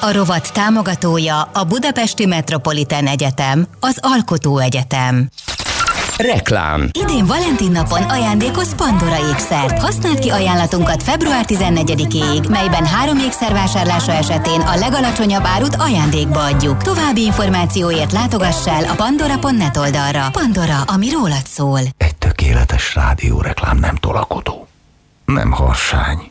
A rovat támogatója a Budapesti Metropolitán Egyetem, az Alkotó Egyetem. Reklám Idén Valentin napon ajándékoz Pandora ékszert. Használd ki ajánlatunkat február 14-ig, melyben három ékszer vásárlása esetén a legalacsonyabb árut ajándékba adjuk. További információért látogass el a pandora.net oldalra. Pandora, ami rólad szól. Tökéletes rádióreklám nem tolakodó. Nem harsány.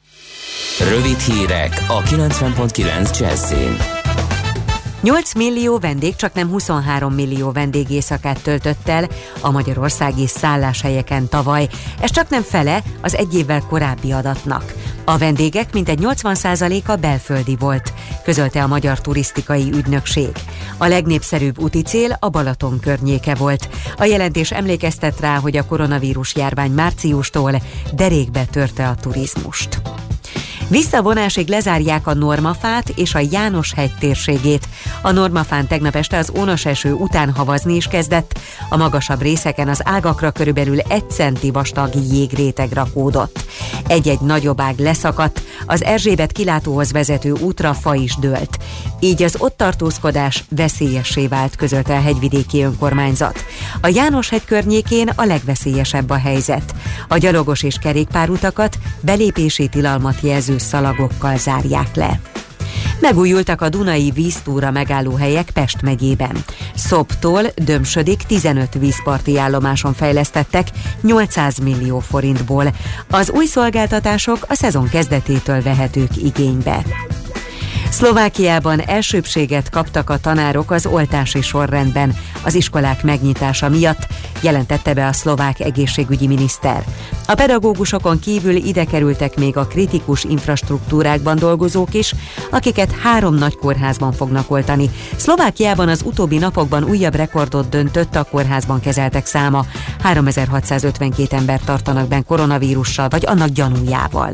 Rövid hírek a 90.9 Jazzin. 8 millió vendég csak nem 23 millió vendég éjszakát töltött el a magyarországi szálláshelyeken tavaly. Ez csak nem fele az egy évvel korábbi adatnak. A vendégek mintegy 80%-a belföldi volt, közölte a Magyar Turisztikai Ügynökség. A legnépszerűbb úti cél a Balaton környéke volt. A jelentés emlékeztet rá, hogy a koronavírus járvány márciustól derékbe törte a turizmust. Visszavonásig lezárják a Normafát és a János hegy térségét. A Normafán tegnap este az ónos eső után havazni is kezdett. A magasabb részeken az ágakra körülbelül egy centi vastag jégréteg rakódott. Egy-egy nagyobb ág leszakadt, az Erzsébet kilátóhoz vezető útra fa is dőlt. Így az ott tartózkodás veszélyessé vált, közölte a hegyvidéki önkormányzat. A János hegy környékén a legveszélyesebb a helyzet. A gyalogos és kerékpárutakat belépési tilalmat jelző szalagokkal zárják le. Megújultak a Dunai víztúra megállóhelyek Pest megyében. Szobtól Dömsödig 15 vízparti állomáson fejlesztettek 800 millió forintból. Az új szolgáltatások a szezon kezdetétől vehetők igénybe. Szlovákiában elsőbséget kaptak a tanárok az oltási sorrendben az iskolák megnyitása miatt, jelentette be a szlovák egészségügyi miniszter. A pedagógusokon kívül ide kerültek még a kritikus infrastruktúrákban dolgozók is, akiket három nagy kórházban fognak oltani. Szlovákiában az utóbbi napokban újabb rekordot döntött a kórházban kezeltek száma. 3652 ember tartanak benn koronavírussal vagy annak gyanújával.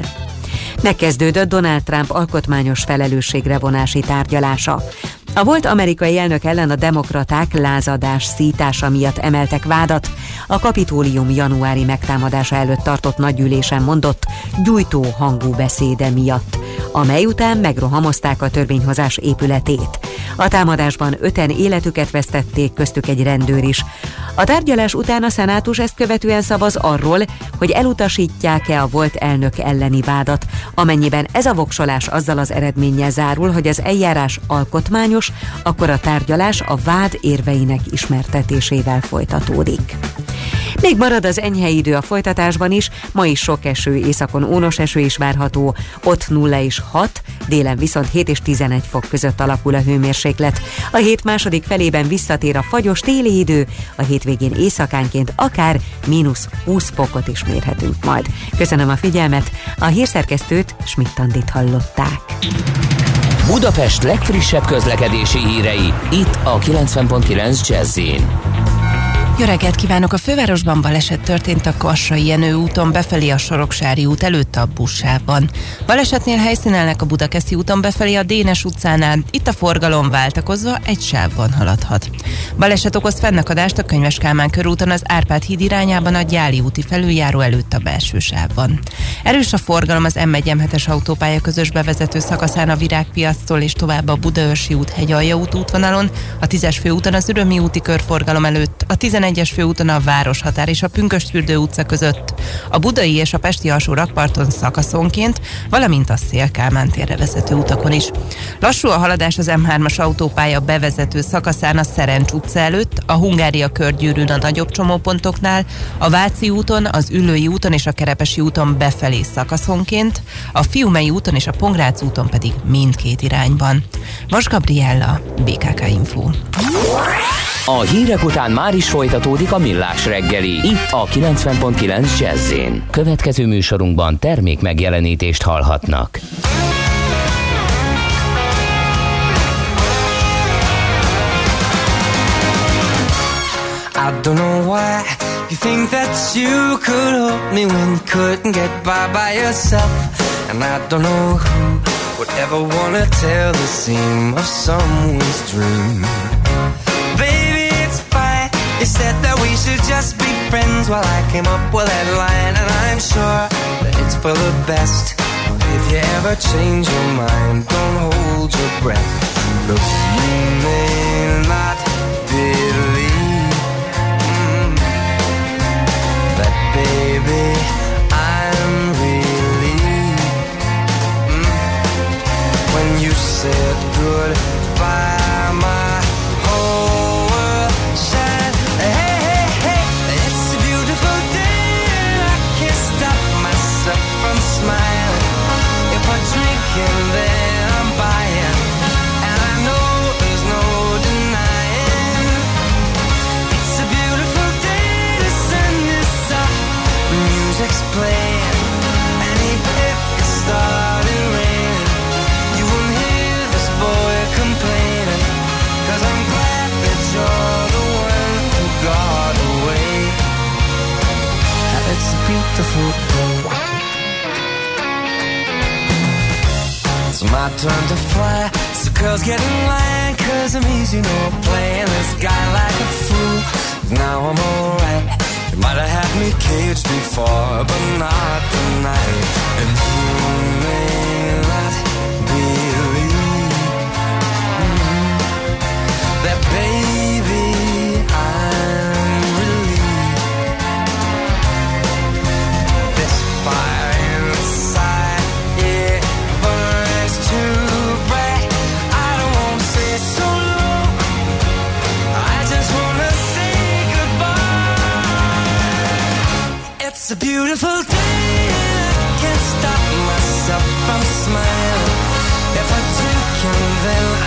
Megkezdődött Donald Trump alkotmányos felelősségre vonási tárgyalása. A volt amerikai elnök ellen a demokraták lázadás szítása miatt emeltek vádat. A kapitólium januári megtámadása előtt tartott nagygyűlésen mondott gyújtó hangú beszéde miatt, amely után megrohamozták a törvényhozás épületét. A támadásban öten életüket vesztették, köztük egy rendőr is. A tárgyalás után a szenátus ezt követően szavaz arról, hogy elutasítják-e a volt elnök elleni vádat, amennyiben ez a voksolás azzal az eredménnyel zárul, hogy az eljárás alkotmányos, akkor a tárgyalás a vád érveinek ismertetésével folytatódik. Még marad az enyhe idő a folytatásban is, ma is sok eső, északon ónos eső is várható, ott 0 és 6, délen viszont 7 és 11 fok között alakul a hőmérséklet. A hét második felében visszatér a fagyos téli idő, a hétvégén éjszakánként akár mínusz 20 fokot is mérhetünk majd. Köszönöm a figyelmet, a hírszerkesztőt Schmidt-Tandit hallották. Budapest legfrissebb közlekedési hírei, itt a 90.9 jazz Jó reggelt kívánok! A fővárosban baleset történt a Kassai Jenő úton befelé a Soroksári út előtt a buszsávban. Balesetnél helyszínelnek a Budakeszi úton befelé a Dénes utcánál, itt a forgalom váltakozva egy sávban haladhat. Baleset okoz fennakadást a Könyves Kálmán körúton az Árpád híd irányában a Gyáli úti felüljáró előtt a belső sávban. Erős a forgalom az m 1 es autópálya közös bevezető szakaszán a Virágpiasztól és tovább a Budaörsi út hegyalja út útvonalon, a 10-es főúton az Ürömi úti körforgalom előtt, a 11-es főúton a Városhatár és a Pünkösdfürdő utca között, a Budai és a Pesti alsó rakparton szakaszonként, valamint a Szélkálmán térre vezető utakon is. Lassú a haladás az M3-as autópálya bevezető szakaszán a Szerencs utca előtt, a Hungária körgyűrűn a nagyobb csomópontoknál, a Váci úton, az Üllői úton és a Kerepesi úton befelé szakaszonként, a Fiumei úton és a Pongrác úton pedig mindkét irányban. Vas Gabriella, BKK Info. A hírek után már is folytatódik a millás reggeli. Itt a 90.9 jazz Következő műsorunkban termék megjelenítést hallhatnak. I don't know why you think that you could help me when you couldn't get by by yourself. And I don't know who would ever wanna tell the seam of someone's dream. You said that we should just be friends while I came up with that line, and I'm sure that it's for the best. If you ever change your mind, don't hold your breath. Look, you may not believe mm, that, baby. I'm relieved mm, when you said goodbye. My Beautiful day. It's my turn to fly. So girls get in line, cause I'm easy, no playing this guy like a fool. Now I'm alright. You might have had me caged before, but not tonight. And you may not beautiful day, and I can't stop myself from smiling. If I drink and then I'm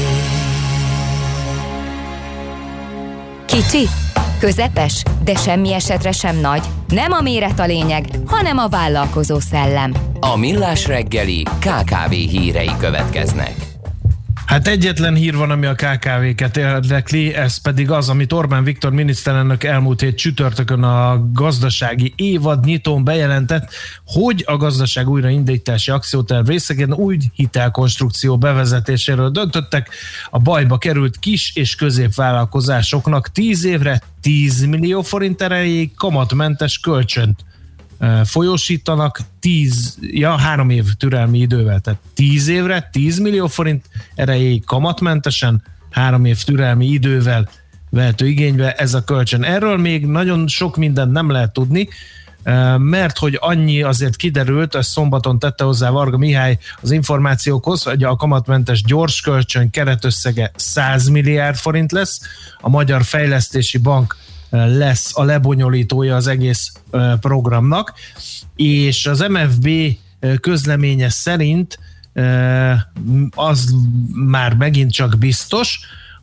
Kicsi, közepes, de semmi esetre sem nagy. Nem a méret a lényeg, hanem a vállalkozó szellem. A millás reggeli KKV hírei következnek. Hát egyetlen hír van, ami a KKV-ket érdekli, ez pedig az, amit Orbán Viktor miniszterelnök elmúlt hét csütörtökön a gazdasági évad nyitón bejelentett, hogy a gazdaság újraindítási akcióterv részeként új hitelkonstrukció bevezetéséről döntöttek. A bajba került kis és középvállalkozásoknak 10 évre 10 millió forint erejéig kamatmentes kölcsönt folyósítanak 10, ja, három év türelmi idővel, tehát 10 évre, 10 millió forint erejéig kamatmentesen, három év türelmi idővel vehető igénybe ez a kölcsön. Erről még nagyon sok mindent nem lehet tudni, mert hogy annyi azért kiderült, ezt szombaton tette hozzá Varga Mihály az információkhoz, hogy a kamatmentes gyors kölcsön keretösszege 100 milliárd forint lesz, a Magyar Fejlesztési Bank lesz a lebonyolítója az egész programnak, és az MFB közleménye szerint az már megint csak biztos,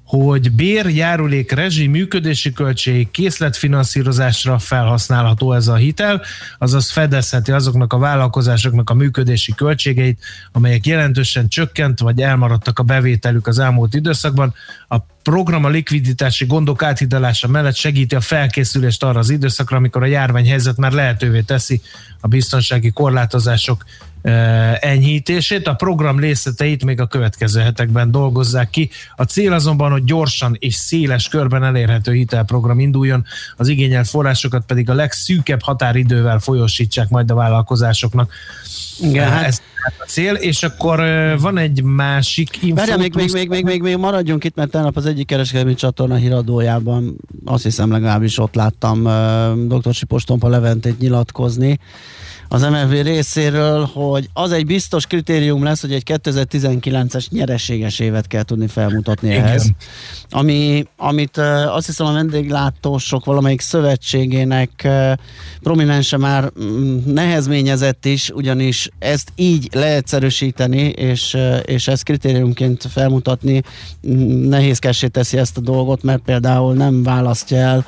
hogy bér, járulék, rezsi, működési költség, készletfinanszírozásra felhasználható ez a hitel, azaz fedezheti azoknak a vállalkozásoknak a működési költségeit, amelyek jelentősen csökkent vagy elmaradtak a bevételük az elmúlt időszakban. A program a likviditási gondok áthidalása mellett segíti a felkészülést arra az időszakra, amikor a járványhelyzet már lehetővé teszi a biztonsági korlátozások enyhítését. A program részleteit még a következő hetekben dolgozzák ki. A cél azonban, hogy gyorsan és széles körben elérhető hitelprogram induljon, az igényelt forrásokat pedig a legszűkebb határidővel folyosítsák majd a vállalkozásoknak. Igen, hát- Ez a cél, és akkor van egy másik info. Várjál, még, még, még, még, még, még maradjunk itt, mert tegnap az egyik kereskedelmi csatorna híradójában, azt hiszem legalábbis ott láttam uh, dr. Sipos Tompa Leventét nyilatkozni, az MFB részéről, hogy az egy biztos kritérium lesz, hogy egy 2019-es nyereséges évet kell tudni felmutatni Igen. ehhez. Ami, amit azt hiszem a vendéglátósok valamelyik szövetségének prominense már mm, nehezményezett is, ugyanis ezt így leegyszerűsíteni, és, és ezt kritériumként felmutatni mm, nehézkessé teszi ezt a dolgot, mert például nem választja el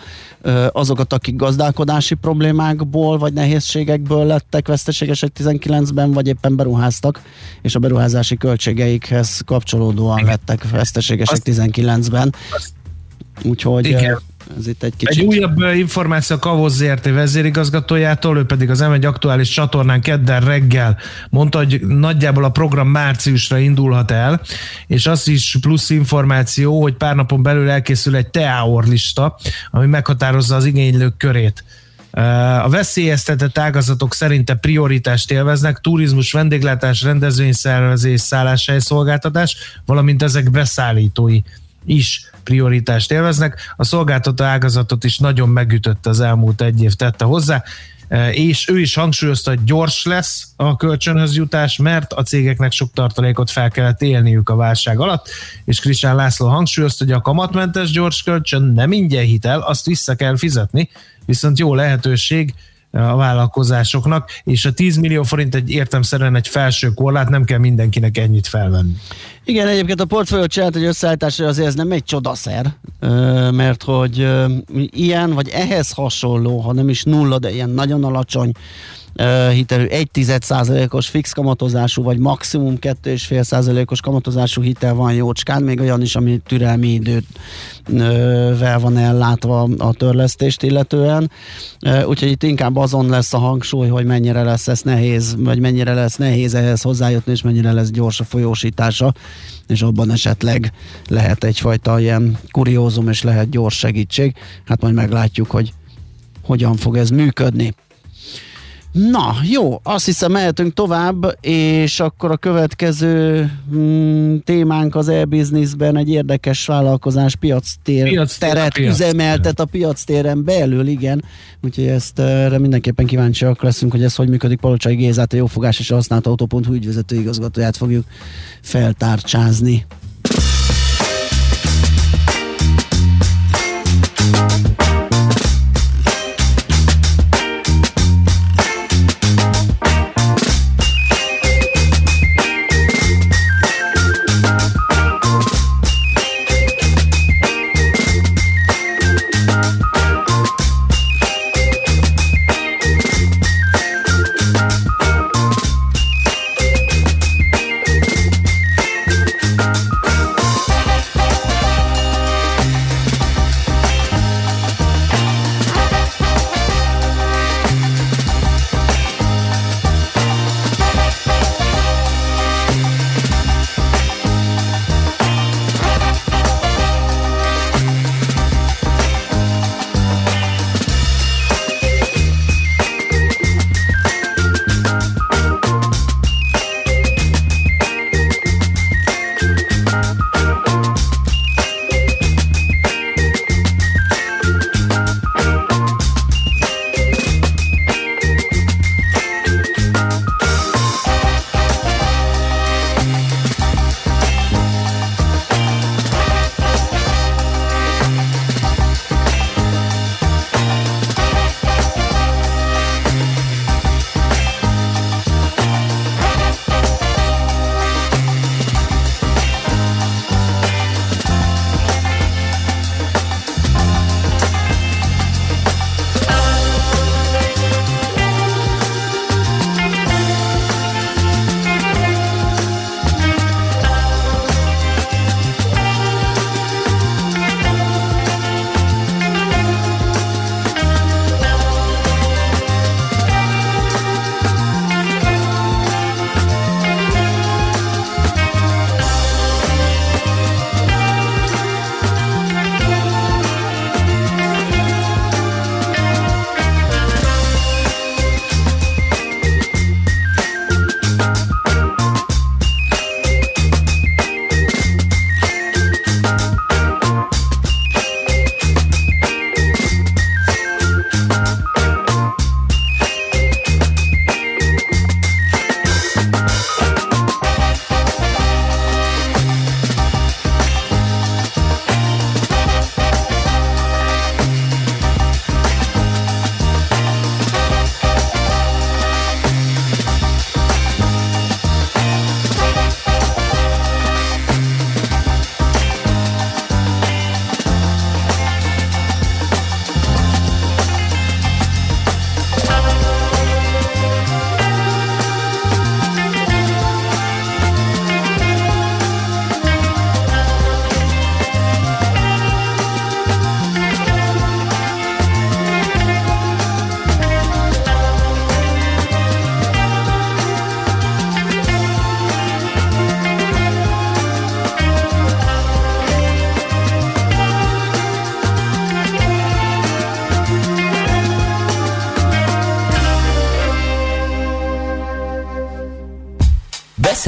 azokat, akik gazdálkodási problémákból vagy nehézségekből lettek veszteségesek 19-ben, vagy éppen beruháztak, és a beruházási költségeikhez kapcsolódóan lettek veszteségesek 19-ben. Úgyhogy Igen. Ez itt egy kicsit... Egy újabb információ a Kavoz ZRT vezérigazgatójától, ő pedig az M1 aktuális csatornán kedden reggel mondta, hogy nagyjából a program márciusra indulhat el, és az is plusz információ, hogy pár napon belül elkészül egy TEAOR lista, ami meghatározza az igénylők körét. A veszélyeztetett ágazatok szerinte prioritást élveznek turizmus, vendéglátás, rendezvényszervezés, szálláshely szolgáltatás, valamint ezek beszállítói is prioritást élveznek. A szolgáltató ágazatot is nagyon megütötte az elmúlt egy év tette hozzá, E, és ő is hangsúlyozta, hogy gyors lesz a kölcsönhöz jutás, mert a cégeknek sok tartalékot fel kellett élniük a válság alatt, és Krisán László hangsúlyozta, hogy a kamatmentes gyors kölcsön nem ingyen hitel, azt vissza kell fizetni, viszont jó lehetőség a vállalkozásoknak, és a 10 millió forint egy értemszerűen egy felső korlát, nem kell mindenkinek ennyit felvenni. Igen, egyébként a portfólió csinált egy összeállításra azért ez nem egy csodaszer, mert hogy ilyen, vagy ehhez hasonló, ha nem is nulla, de ilyen nagyon alacsony hitelű 1 százalékos fix kamatozású, vagy maximum 2,5 százalékos kamatozású hitel van jócskán, még olyan is, ami türelmi idővel van ellátva a törlesztést illetően. Úgyhogy itt inkább azon lesz a hangsúly, hogy mennyire lesz ez nehéz, vagy mennyire lesz nehéz ehhez hozzájutni, és mennyire lesz gyors a folyósítása, és abban esetleg lehet egyfajta ilyen kuriózum, és lehet gyors segítség. Hát majd meglátjuk, hogy hogyan fog ez működni. Na, jó, azt hiszem mehetünk tovább, és akkor a következő mm, témánk az e-businessben egy érdekes vállalkozás piac tér, Piac teret piac üzemeltet a piac téren belül, igen. Úgyhogy ezt erre mindenképpen kíváncsiak leszünk, hogy ez hogy működik. Palocsai Gézát, a jófogás és a használt autó.hu ügyvezető igazgatóját fogjuk feltárcsázni.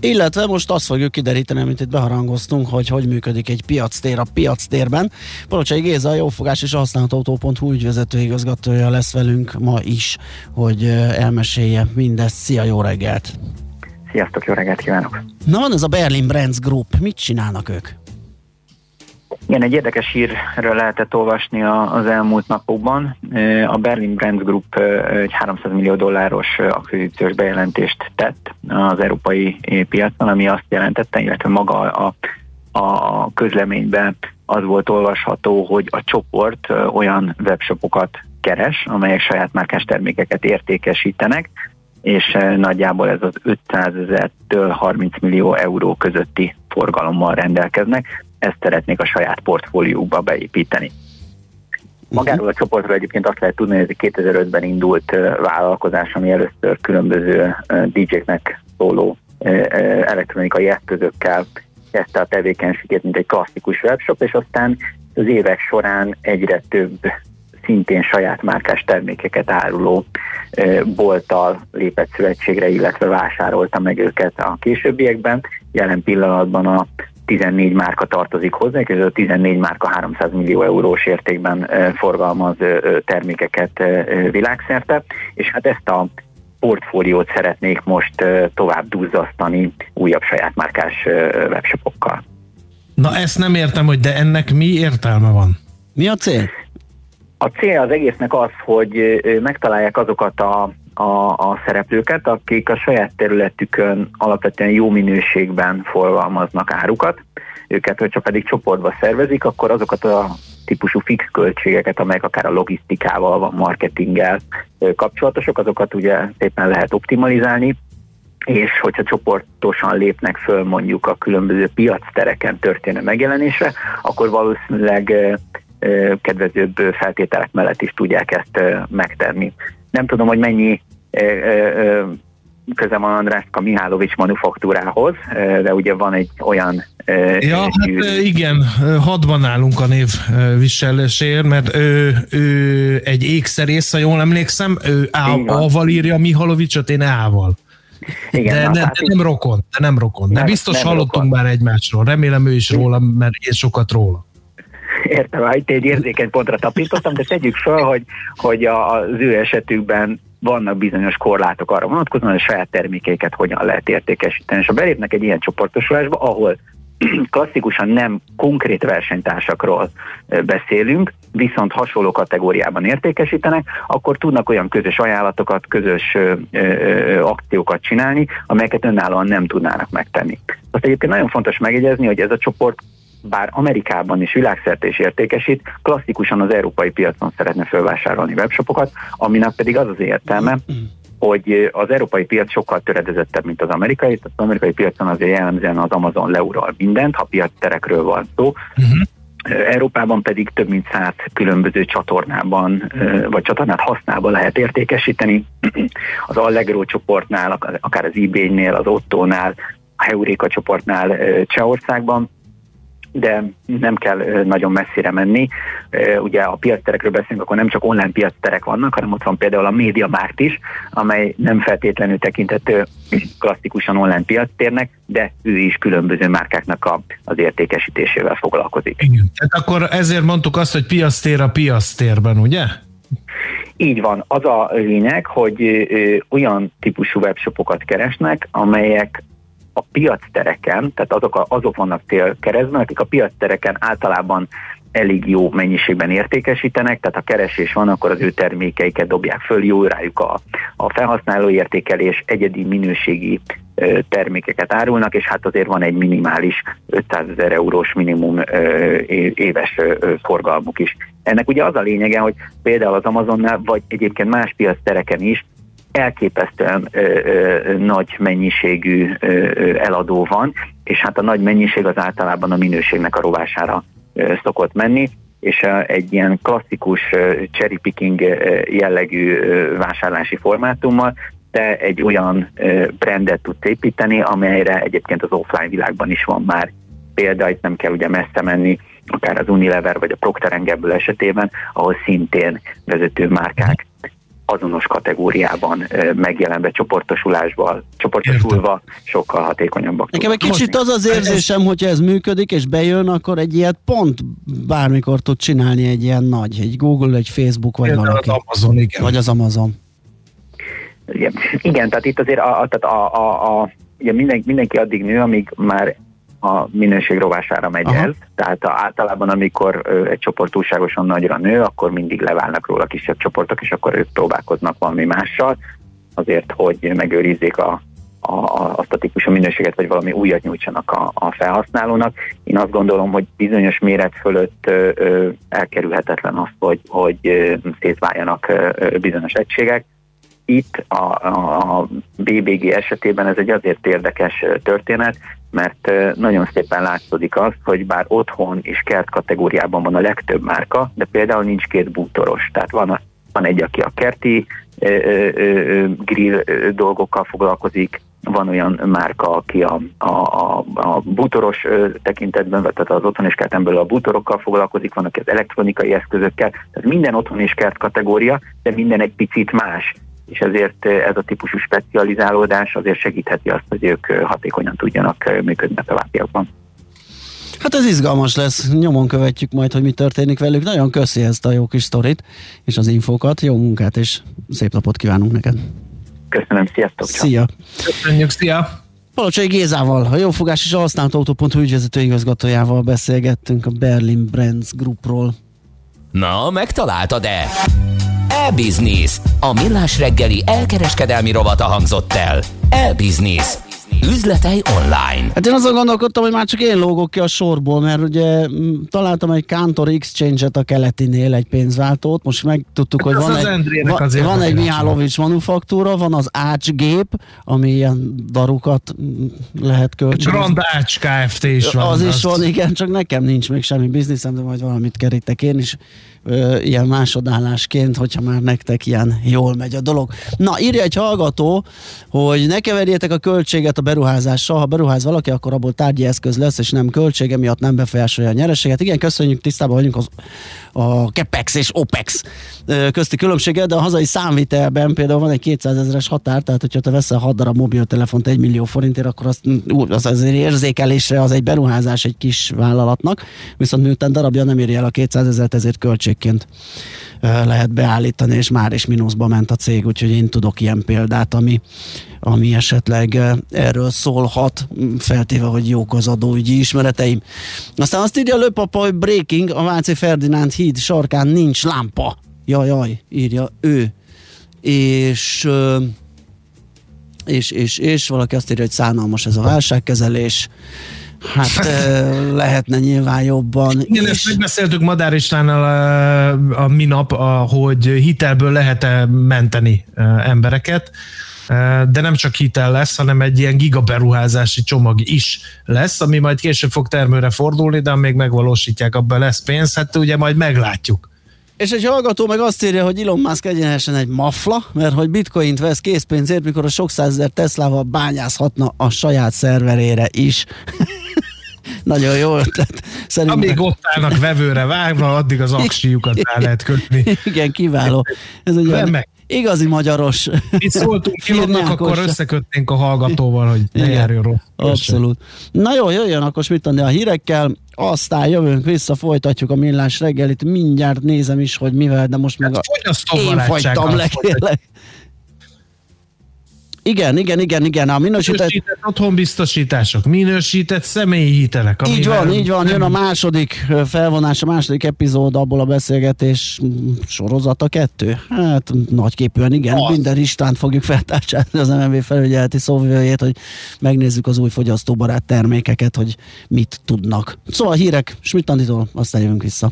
Illetve most azt fogjuk kideríteni, amit itt beharangoztunk, hogy hogy működik egy piactér a piactérben. Palocsai Géza, a jófogás és a használható.hu ügyvezető igazgatója lesz velünk ma is, hogy elmesélje mindezt. Szia, jó reggelt! Sziasztok, jó reggelt kívánok! Na van ez a Berlin Brands Group, mit csinálnak ők? Igen, egy érdekes hírről lehetett olvasni a, az elmúlt napokban. A Berlin Brands Group egy 300 millió dolláros akvizíciós bejelentést tett az európai piacon, ami azt jelentette, illetve maga a, a közleményben az volt olvasható, hogy a csoport olyan webshopokat keres, amelyek saját márkás termékeket értékesítenek, és nagyjából ez az 500 ezertől 30 millió euró közötti forgalommal rendelkeznek. Ezt szeretnék a saját portfóliókba beépíteni. Magáról a csoportról egyébként azt lehet tudni, hogy ez egy 2005-ben indult vállalkozás, ami először különböző DJ-knek szóló elektronikai eszközökkel kezdte a tevékenységét, mint egy klasszikus webshop, és aztán az évek során egyre több szintén saját márkás termékeket áruló bolttal lépett szövetségre, illetve vásárolta meg őket a későbbiekben. Jelen pillanatban a 14 márka tartozik hozzá, és ez a 14 márka 300 millió eurós értékben forgalmaz termékeket világszerte, és hát ezt a portfóliót szeretnék most tovább duzzasztani újabb saját márkás webshopokkal. Na ezt nem értem, hogy de ennek mi értelme van? Mi a cél? A cél az egésznek az, hogy megtalálják azokat a, a, a szereplőket, akik a saját területükön alapvetően jó minőségben forgalmaznak árukat. Őket, hogyha pedig csoportba szervezik, akkor azokat a típusú fix költségeket, amelyek akár a logisztikával, vagy marketinggel ö, kapcsolatosak, azokat ugye szépen lehet optimalizálni, és hogyha csoportosan lépnek föl mondjuk a különböző piactereken történő megjelenésre, akkor valószínűleg kedvezőbb feltételek mellett is tudják ezt megtenni. Nem tudom, hogy mennyi köze van Andráska Mihálovics manufaktúrához, de ugye van egy olyan Ja, hát igen, hadban állunk a név viselésért, mert ő, ő egy ékszerész, ha jól emlékszem, ő. A-val írja Mihalovicsot, én A-val. Igen, de, na, ne, hát de nem rokon, de nem rokon. De biztos nem hallottunk már egymásról. Remélem ő is róla, mert én sokat róla. Értem, itt egy érzékeny pontra tapintottam, de tegyük fel, hogy, hogy az ő esetükben vannak bizonyos korlátok arra vonatkozóan, hogy a saját termékeiket hogyan lehet értékesíteni. És ha belépnek egy ilyen csoportosulásba, ahol klasszikusan nem konkrét versenytársakról beszélünk, viszont hasonló kategóriában értékesítenek, akkor tudnak olyan közös ajánlatokat, közös ö, ö, akciókat csinálni, amelyeket önállóan nem tudnának megtenni. Azt egyébként nagyon fontos megjegyezni, hogy ez a csoport bár Amerikában is világszerte is értékesít, klasszikusan az európai piacon szeretne felvásárolni webshopokat, aminek pedig az az értelme, hogy az európai piac sokkal töredezettebb, mint az amerikai. Tehát az amerikai piacon azért jellemzően az Amazon leural mindent, ha piacterekről van szó. Európában pedig több mint száz különböző csatornában, vagy csatornát használva lehet értékesíteni. Az Allegro csoportnál, ak- akár az eBay-nél, az Otto-nál, a Heuréka csoportnál Csehországban, de nem kell nagyon messzire menni. Ugye a piacterekről beszélünk, akkor nem csak online piacterek vannak, hanem ott van például a MediaMarkt is, amely nem feltétlenül tekinthető klasszikusan online piactérnek, de ő is különböző márkáknak a, az értékesítésével foglalkozik. Igen. Tehát akkor ezért mondtuk azt, hogy piasztér a piasztérben, ugye? Így van. Az a lényeg, hogy olyan típusú webshopokat keresnek, amelyek a piactereken, tehát azok, a, azok vannak célkeresztben, akik a piactereken általában elég jó mennyiségben értékesítenek, tehát ha keresés van, akkor az ő termékeiket dobják föl, jó rájuk a, a felhasználó értékelés, egyedi minőségi ö, termékeket árulnak, és hát azért van egy minimális 500 ezer eurós minimum ö, éves ö, forgalmuk is. Ennek ugye az a lényege, hogy például az Amazonnál, vagy egyébként más piactereken is elképesztően ö, ö, nagy mennyiségű ö, ö, eladó van, és hát a nagy mennyiség az általában a minőségnek a rovására ö, szokott menni, és egy ilyen klasszikus cherry picking jellegű vásárlási formátummal te egy olyan brandet tudsz építeni, amelyre egyébként az offline világban is van már példa, itt nem kell ugye messze menni, akár az Unilever vagy a Procter Gamble esetében, ahol szintén vezető márkák azonos kategóriában megjelenve csoportosulásban, csoportosulva sokkal hatékonyabbak. Nekem egy kicsit az az érzésem, hogyha ez működik és bejön, akkor egy ilyet pont bármikor tud csinálni egy ilyen nagy, egy Google, egy Facebook vagy Például valaki. az Amazon, igen. Vagy az Amazon. Igen, igen tehát itt azért a, a, tehát a, a, a, ugye minden, mindenki addig nő, amíg már a minőség rovására megy Aha. el, tehát a, általában amikor ö, egy csoport túlságosan nagyra nő, akkor mindig leválnak róla kisebb csoportok, és akkor ők próbálkoznak valami mással, azért, hogy megőrizzék a, a, a, azt a típusú minőséget, vagy valami újat nyújtsanak a, a felhasználónak. Én azt gondolom, hogy bizonyos méret fölött ö, ö, elkerülhetetlen az, hogy, hogy ö, szétváljanak ö, ö, bizonyos egységek, itt a, a, a BBG esetében ez egy azért érdekes történet, mert nagyon szépen látszódik az, hogy bár otthon és kert kategóriában van a legtöbb márka, de például nincs két bútoros. Tehát van, van egy, aki a kerti grill dolgokkal foglalkozik, van olyan márka, aki a, a, a, a bútoros tekintetben, tehát az otthon és kerten a bútorokkal foglalkozik, van, aki az elektronikai eszközökkel, tehát minden otthon és kert kategória, de minden egy picit más és ezért ö, ez a típusú specializálódás azért segítheti azt, hogy ők ö, hatékonyan tudjanak ö, működni a továbbiakban. Hát ez izgalmas lesz, nyomon követjük majd, hogy mi történik velük. Nagyon köszi ezt a jó kis sztorit és az infókat. Jó munkát és szép napot kívánunk neked. Köszönöm, sziasztok! Szia! Köszönjük, szia! Palocsai Gézával, a Jófogás és a Használt Autó.hu ügyvezető igazgatójával beszélgettünk a Berlin Brands Groupról. Na, megtaláltad-e? E-Business. A millás reggeli elkereskedelmi rovata hangzott el. E-Business. Üzletei online. Hát én azon gondolkodtam, hogy már csak én lógok ki a sorból, mert ugye mm, találtam egy Cantor Exchange-et a keletinél, egy pénzváltót, most megtudtuk, hogy Hát az van az egy, va, van egy Mihálovics manufaktúra, van az ácsgép, ami ilyen darukat mm, lehet kölcsönözni. Grand Ács Kft. is van. Az is azt- van, igen, csak nekem nincs még semmi bizniszem, de majd valamit kerítek én is ilyen másodállásként, hogyha már nektek ilyen jól megy a dolog. Na, írja egy hallgató, hogy ne keverjétek a költséget a beruházással. Ha beruház valaki, akkor abból tárgyi eszköz lesz, és nem költsége miatt nem befolyásolja a nyereséget. Igen, köszönjük, tisztában vagyunk az, a CAPEX és OPEX közti különbséget, de a hazai számvitelben például van egy 200 ezeres határ, tehát hogyha te veszel 6 darab mobiltelefont 1 millió forintért, akkor azt, ú, az azért érzékelésre az egy beruházás egy kis vállalatnak, viszont miután darabja nem éri el a 200 ezeret, ezért költségként ö, lehet beállítani, és már is mínuszba ment a cég, úgyhogy én tudok ilyen példát, ami, ami esetleg erről szólhat, feltéve, hogy jók az adóügyi ismereteim. Aztán azt írja a lőpapa, hogy breaking, a Váci Ferdinánd híd sarkán nincs lámpa. Jaj, jaj, írja ő. És és, és, és valaki azt írja, hogy szánalmas ez a válságkezelés. Hát lehetne nyilván jobban. Igen, ezt megbeszéltük Madár Istvánnal a, a minap, a, hogy hitelből lehet-e menteni embereket, de nem csak hitel lesz, hanem egy ilyen gigaberuházási csomag is lesz, ami majd később fog termőre fordulni, de még megvalósítják, abban lesz pénz, hát ugye majd meglátjuk. És egy hallgató meg azt írja, hogy Elon Musk egyenesen egy mafla, mert hogy bitcoint vesz készpénzért, mikor a sok százezer Teslával bányázhatna a saját szerverére is. Nagyon jó ötlet. Szerintem... Amíg ott állnak vevőre vágva, addig az aksiukat rá lehet kötni. Igen, kiváló. Ez egy Remek. igazi magyaros. Itt szóltunk Ilonnak, akkor összekötnénk a hallgatóval, hogy ne járjon rossz. Abszolút. Na jó, jöjjön akkor Smittandi a hírekkel, aztán jövünk vissza, folytatjuk a millás reggelit, mindjárt nézem is, hogy mivel, de most meg a... én fagytam le, kérlek. Igen, igen, igen, igen, a minősített... Minősített otthonbiztosítások, minősített személyi hitelek. Így van, így van, jön a második felvonás, a második epizód abból a beszélgetés sorozata kettő. Hát nagyképűen igen, Az. minden Istvánt fogjuk feltárcsálni az MNB felügyeleti szóvivőjét, hogy megnézzük az új fogyasztóbarát termékeket, hogy mit tudnak. Szóval hírek Smittanditól, aztán jövünk vissza.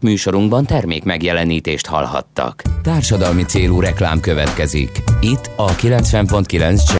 Műsorunkban termék megjelenítést hallhattak. Társadalmi célú reklám következik. Itt a 90.9